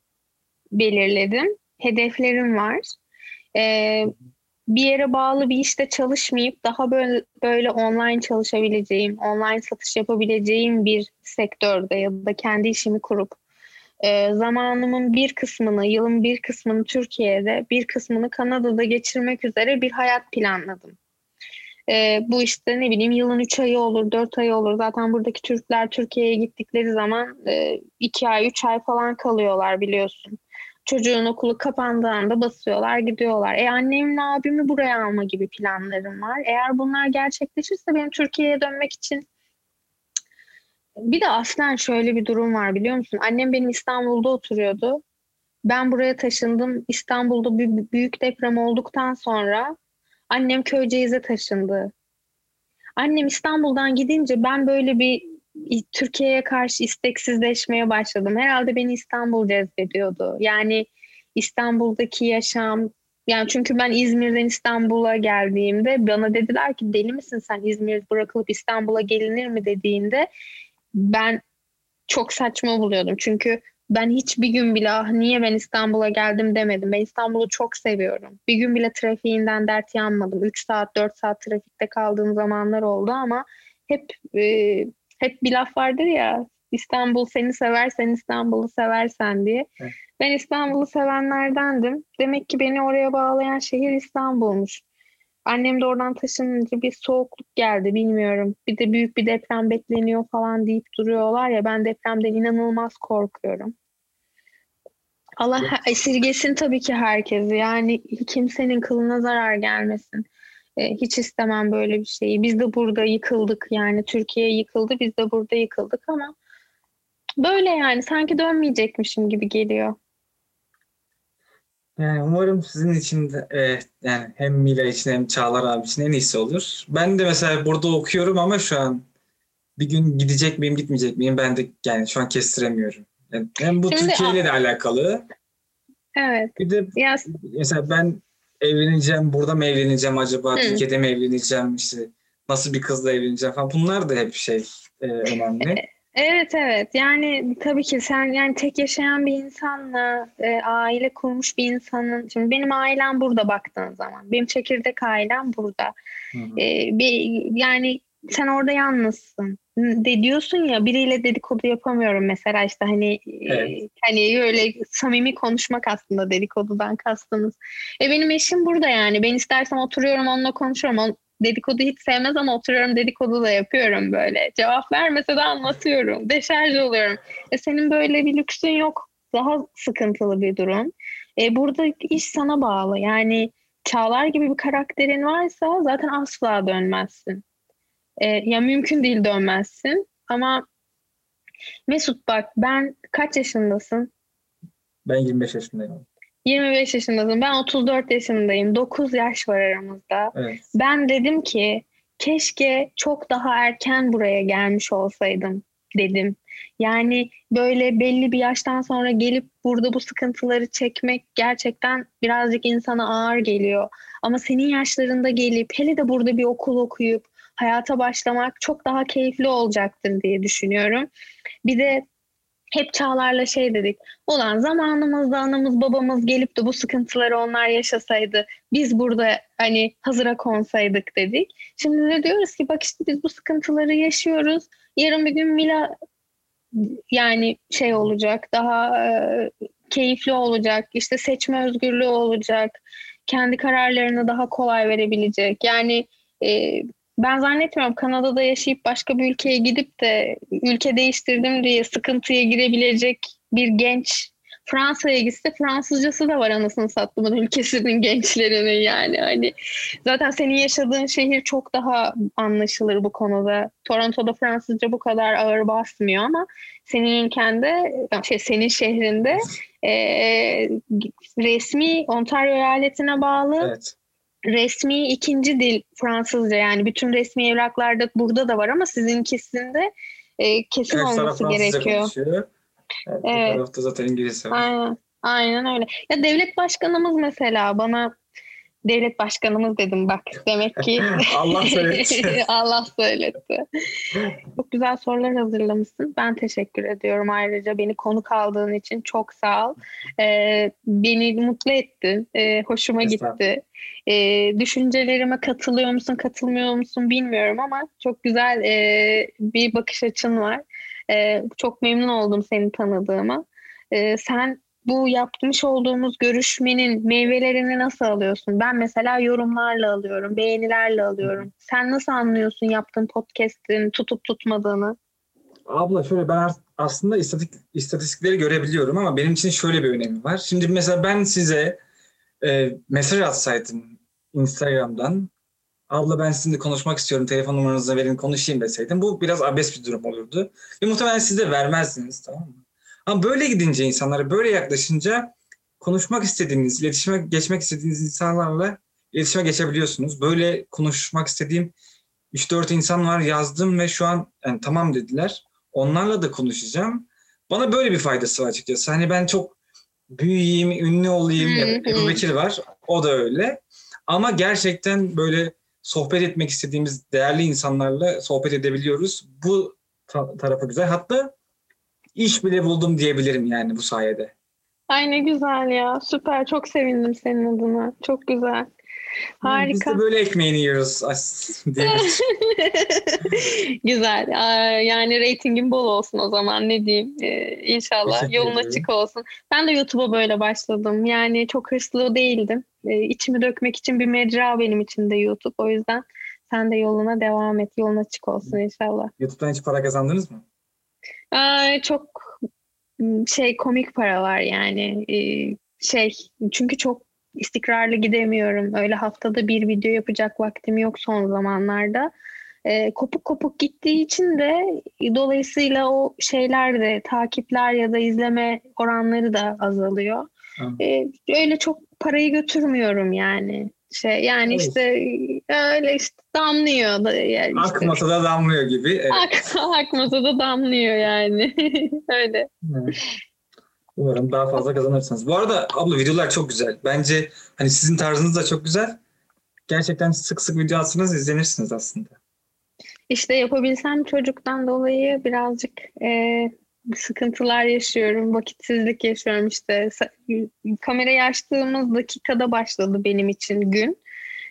belirledim. Hedeflerim var. Ee, bir yere bağlı bir işte çalışmayıp daha böyle, böyle online çalışabileceğim, online satış yapabileceğim bir sektörde ya da kendi işimi kurup e, zamanımın bir kısmını, yılın bir kısmını Türkiye'de, bir kısmını Kanada'da geçirmek üzere bir hayat planladım. E, bu işte ne bileyim yılın 3 ayı olur, 4 ayı olur. Zaten buradaki Türkler Türkiye'ye gittikleri zaman 2 e, ay, 3 ay falan kalıyorlar biliyorsun. Çocuğun okulu kapandığı anda basıyorlar gidiyorlar. E annemle abimi buraya alma gibi planlarım var. Eğer bunlar gerçekleşirse benim Türkiye'ye dönmek için bir de aslen şöyle bir durum var biliyor musun? Annem benim İstanbul'da oturuyordu. Ben buraya taşındım. İstanbul'da büyük deprem olduktan sonra annem Köyceğiz'e taşındı. Annem İstanbul'dan gidince ben böyle bir Türkiye'ye karşı isteksizleşmeye başladım. Herhalde beni İstanbul cezbediyordu. Yani İstanbul'daki yaşam yani çünkü ben İzmir'den İstanbul'a geldiğimde bana dediler ki deli misin sen İzmir bırakılıp İstanbul'a gelinir mi dediğinde ben çok saçma buluyordum. Çünkü ben hiçbir gün bile ah niye ben İstanbul'a geldim demedim. Ben İstanbul'u çok seviyorum. Bir gün bile trafiğinden dert yanmadım. 3 saat 4 saat trafikte kaldığım zamanlar oldu ama hep e, hep bir laf vardır ya İstanbul seni seversen İstanbul'u seversen diye. Evet. Ben İstanbul'u sevenlerdendim. Demek ki beni oraya bağlayan şehir İstanbul'muş. Annem de oradan taşınınca bir soğukluk geldi bilmiyorum. Bir de büyük bir deprem bekleniyor falan deyip duruyorlar ya ben depremden inanılmaz korkuyorum. Allah esirgesin tabii ki herkesi. Yani kimsenin kılına zarar gelmesin. E, hiç istemem böyle bir şeyi. Biz de burada yıkıldık yani Türkiye yıkıldı biz de burada yıkıldık ama böyle yani sanki dönmeyecekmişim gibi geliyor. Yani umarım sizin için de e, yani hem Mila için hem Çağlar abi için en iyisi olur. Ben de mesela burada okuyorum ama şu an bir gün gidecek miyim gitmeyecek miyim ben de yani şu an kestiremiyorum. Yani hem bu Türkiye ile de alakalı. Evet. Bir de yes. mesela ben evleneceğim, burada mı evleneceğim acaba, Hı. Türkiye'de mi evleneceğim, işte nasıl bir kızla evleneceğim falan bunlar da hep şey e, önemli. E, evet evet yani tabii ki sen yani tek yaşayan bir insanla e, aile kurmuş bir insanın şimdi benim ailem burada baktığın zaman benim çekirdek ailem burada. E, bir, yani sen orada yalnızsın. De diyorsun ya biriyle dedikodu yapamıyorum mesela işte hani evet. e, hani öyle samimi konuşmak aslında dedikodudan kastınız. E benim eşim burada yani ben istersem oturuyorum onunla konuşuyorum. On, dedikodu hiç sevmez ama oturuyorum dedikodu da yapıyorum böyle. Cevap vermese de anlatıyorum. Deşarj oluyorum. E senin böyle bir lüksün yok. Daha sıkıntılı bir durum. E burada iş sana bağlı. Yani Çağlar gibi bir karakterin varsa zaten asla dönmezsin. E, ya mümkün değil dönmezsin. Ama Mesut bak ben kaç yaşındasın? Ben 25 yaşındayım. 25 yaşındasın. Ben 34 yaşındayım. 9 yaş var aramızda. Evet. Ben dedim ki keşke çok daha erken buraya gelmiş olsaydım dedim. Yani böyle belli bir yaştan sonra gelip burada bu sıkıntıları çekmek gerçekten birazcık insana ağır geliyor. Ama senin yaşlarında gelip hele de burada bir okul okuyup hayata başlamak çok daha keyifli olacaktır diye düşünüyorum. Bir de hep Çağlar'la şey dedik. Ulan zamanımızda anamız babamız gelip de bu sıkıntıları onlar yaşasaydı biz burada hani hazıra konsaydık dedik. Şimdi de diyoruz ki bak işte biz bu sıkıntıları yaşıyoruz. Yarın bir gün Mila yani şey olacak daha e, keyifli olacak işte seçme özgürlüğü olacak kendi kararlarını daha kolay verebilecek yani e, ben zannetmiyorum Kanada'da yaşayıp başka bir ülkeye gidip de ülke değiştirdim diye sıkıntıya girebilecek bir genç Fransa'ya gitse Fransızcası da var anasını sattığımın ülkesinin gençlerinin yani. Hani zaten senin yaşadığın şehir çok daha anlaşılır bu konuda. Toronto'da Fransızca bu kadar ağır basmıyor ama senin ülkende şey senin şehrinde e, resmi Ontario eyaletine bağlı evet resmi ikinci dil Fransızca yani bütün resmi evraklarda burada da var ama sizinkisinde e, kesin evet, olması gerekiyor. Konuşuyor. Evet, tarafta zaten İngilizce var. Aynen, aynen öyle. Ya devlet başkanımız mesela bana devlet başkanımız dedim bak. Demek ki (laughs) Allah söyletti. (laughs) Allah söyletti. Çok güzel sorular hazırlamışsın. Ben teşekkür ediyorum ayrıca beni konuk aldığın için çok sağ ol. Ee, beni mutlu ettin. Ee, hoşuma gitti. Ee, düşüncelerime katılıyor musun, katılmıyor musun bilmiyorum ama çok güzel e, bir bakış açın var. E, çok memnun oldum seni tanıdığıma. E, sen bu yapmış olduğumuz görüşmenin meyvelerini nasıl alıyorsun? Ben mesela yorumlarla alıyorum, beğenilerle alıyorum. Sen nasıl anlıyorsun yaptığın podcast'in tutup tutmadığını? Abla şöyle ben aslında istatik, istatistikleri görebiliyorum ama benim için şöyle bir önemi var. Şimdi mesela ben size e, mesaj atsaydım Instagram'dan abla ben sizinle konuşmak istiyorum telefon numaranızı verin konuşayım deseydim bu biraz abes bir durum olurdu. Ve muhtemelen siz de vermezdiniz tamam mı? Ama böyle gidince insanlara böyle yaklaşınca konuşmak istediğiniz, iletişime geçmek istediğiniz insanlarla iletişime geçebiliyorsunuz. Böyle konuşmak istediğim 3-4 insan var yazdım ve şu an yani tamam dediler. Onlarla da konuşacağım. Bana böyle bir faydası var açıkçası. Hani ben çok büyüyeyim, ünlü olayım. Ebu Bekir var. O da öyle. Ama gerçekten böyle sohbet etmek istediğimiz değerli insanlarla sohbet edebiliyoruz. Bu ta- tarafı güzel. Hatta iş bile buldum diyebilirim yani bu sayede. Ay ne güzel ya. Süper. Çok sevindim senin adına. Çok güzel. Harika. Biz de böyle ekmeğini yiyoruz (laughs) (laughs) Güzel. Yani reytingin bol olsun o zaman ne diyeyim. Ee, inşallah yolun açık olsun. Ben de YouTube'a böyle başladım. Yani çok hırslı değildim. Ee, içimi dökmek için bir mecra benim için de YouTube. O yüzden sen de yoluna devam et. Yolun açık olsun inşallah. YouTube'dan hiç para kazandınız mı? Çok şey komik paralar yani. Ee, şey çünkü çok istikrarlı gidemiyorum. Öyle haftada bir video yapacak vaktim yok son zamanlarda. E, kopuk kopuk gittiği için de dolayısıyla o şeyler de takipler ya da izleme oranları da azalıyor. E, öyle çok parayı götürmüyorum yani. Şey yani evet. işte öyle işte damlıyor da yani işte. Akmasa da damlıyor gibi. Evet. Ak, akmasa da damlıyor yani. (laughs) öyle. Evet. Umarım daha fazla kazanırsınız. Bu arada abla videolar çok güzel. Bence hani sizin tarzınız da çok güzel. Gerçekten sık sık video atsanız izlenirsiniz aslında. İşte yapabilsem çocuktan dolayı birazcık e, sıkıntılar yaşıyorum. Vakitsizlik yaşıyorum işte. Kamerayı açtığımız dakikada başladı benim için gün.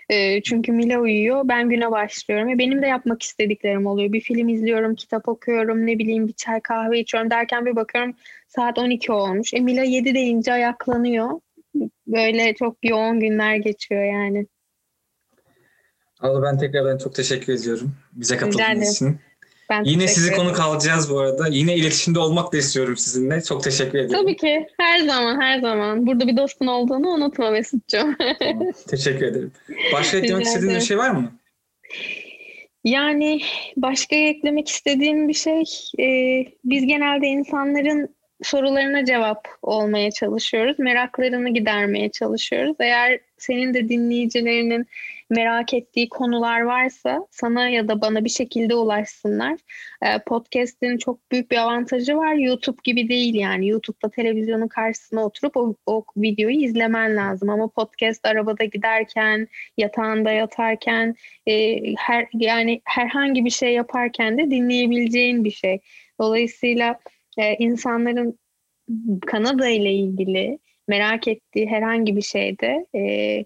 E, çünkü Mila uyuyor, ben güne başlıyorum. Ve benim de yapmak istediklerim oluyor. Bir film izliyorum, kitap okuyorum, ne bileyim bir çay kahve içiyorum derken bir bakıyorum saat 12 olmuş. E, Mila 7 deyince ayaklanıyor. Böyle çok yoğun günler geçiyor yani. Allah ben tekrardan çok teşekkür ediyorum bize katıldığınız için. Ben Yine sizi konuk alacağız bu arada. Yine iletişimde olmak da istiyorum sizinle. Çok teşekkür ederim. Tabii ki. Her zaman, her zaman. Burada bir dostun olduğunu unutma Mesut'cuğum. Tamam, (laughs) teşekkür ederim. Başka eklemek Rica istediğiniz bir şey var mı? Yani başka eklemek istediğim bir şey, e, biz genelde insanların sorularına cevap olmaya çalışıyoruz. Meraklarını gidermeye çalışıyoruz. Eğer senin de dinleyicilerinin merak ettiği konular varsa sana ya da bana bir şekilde ulaşsınlar. E, podcast'in çok büyük bir avantajı var. YouTube gibi değil yani. YouTube'da televizyonun karşısına oturup o, o videoyu izlemen lazım. Ama podcast arabada giderken, yatağında yatarken, e, her yani herhangi bir şey yaparken de dinleyebileceğin bir şey. Dolayısıyla e, insanların Kanada ile ilgili merak ettiği herhangi bir şeyde e,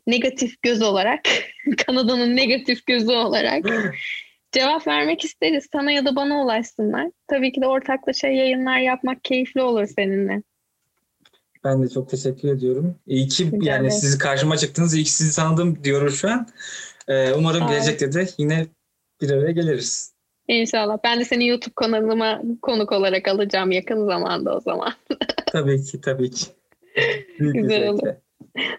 negatif göz olarak (laughs) Kanada'nın negatif gözü olarak (laughs) cevap vermek isteriz. Sana ya da bana ulaşsınlar. Tabii ki de ortaklaşa yayınlar yapmak keyifli olur seninle. Ben de çok teşekkür ediyorum. İyi ki Rica yani ederim. sizi karşıma çıktınız. İyi ki sizi tanıdım diyorum şu an. Ee, umarım ol. gelecekte de yine bir araya geliriz. İnşallah. Ben de seni YouTube kanalıma konuk olarak alacağım yakın zamanda o zaman. Tabii ki, tabii ki. (laughs) Güzel olur.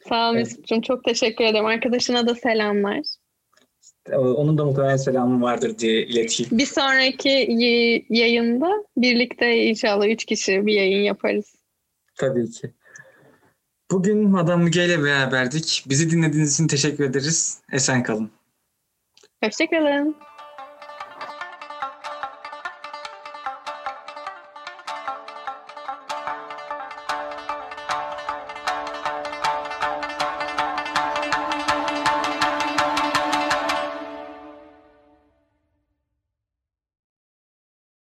Sağ ol Evet. Mesut'cum. Çok teşekkür ederim. Arkadaşına da selamlar. Onun da muhtemelen selamı vardır diye ileteyim. Bir sonraki yayında birlikte inşallah üç kişi bir yayın yaparız. Tabii ki. Bugün Madame Müge ile beraberdik. Bizi dinlediğiniz için teşekkür ederiz. Esen kalın. Hoşçakalın.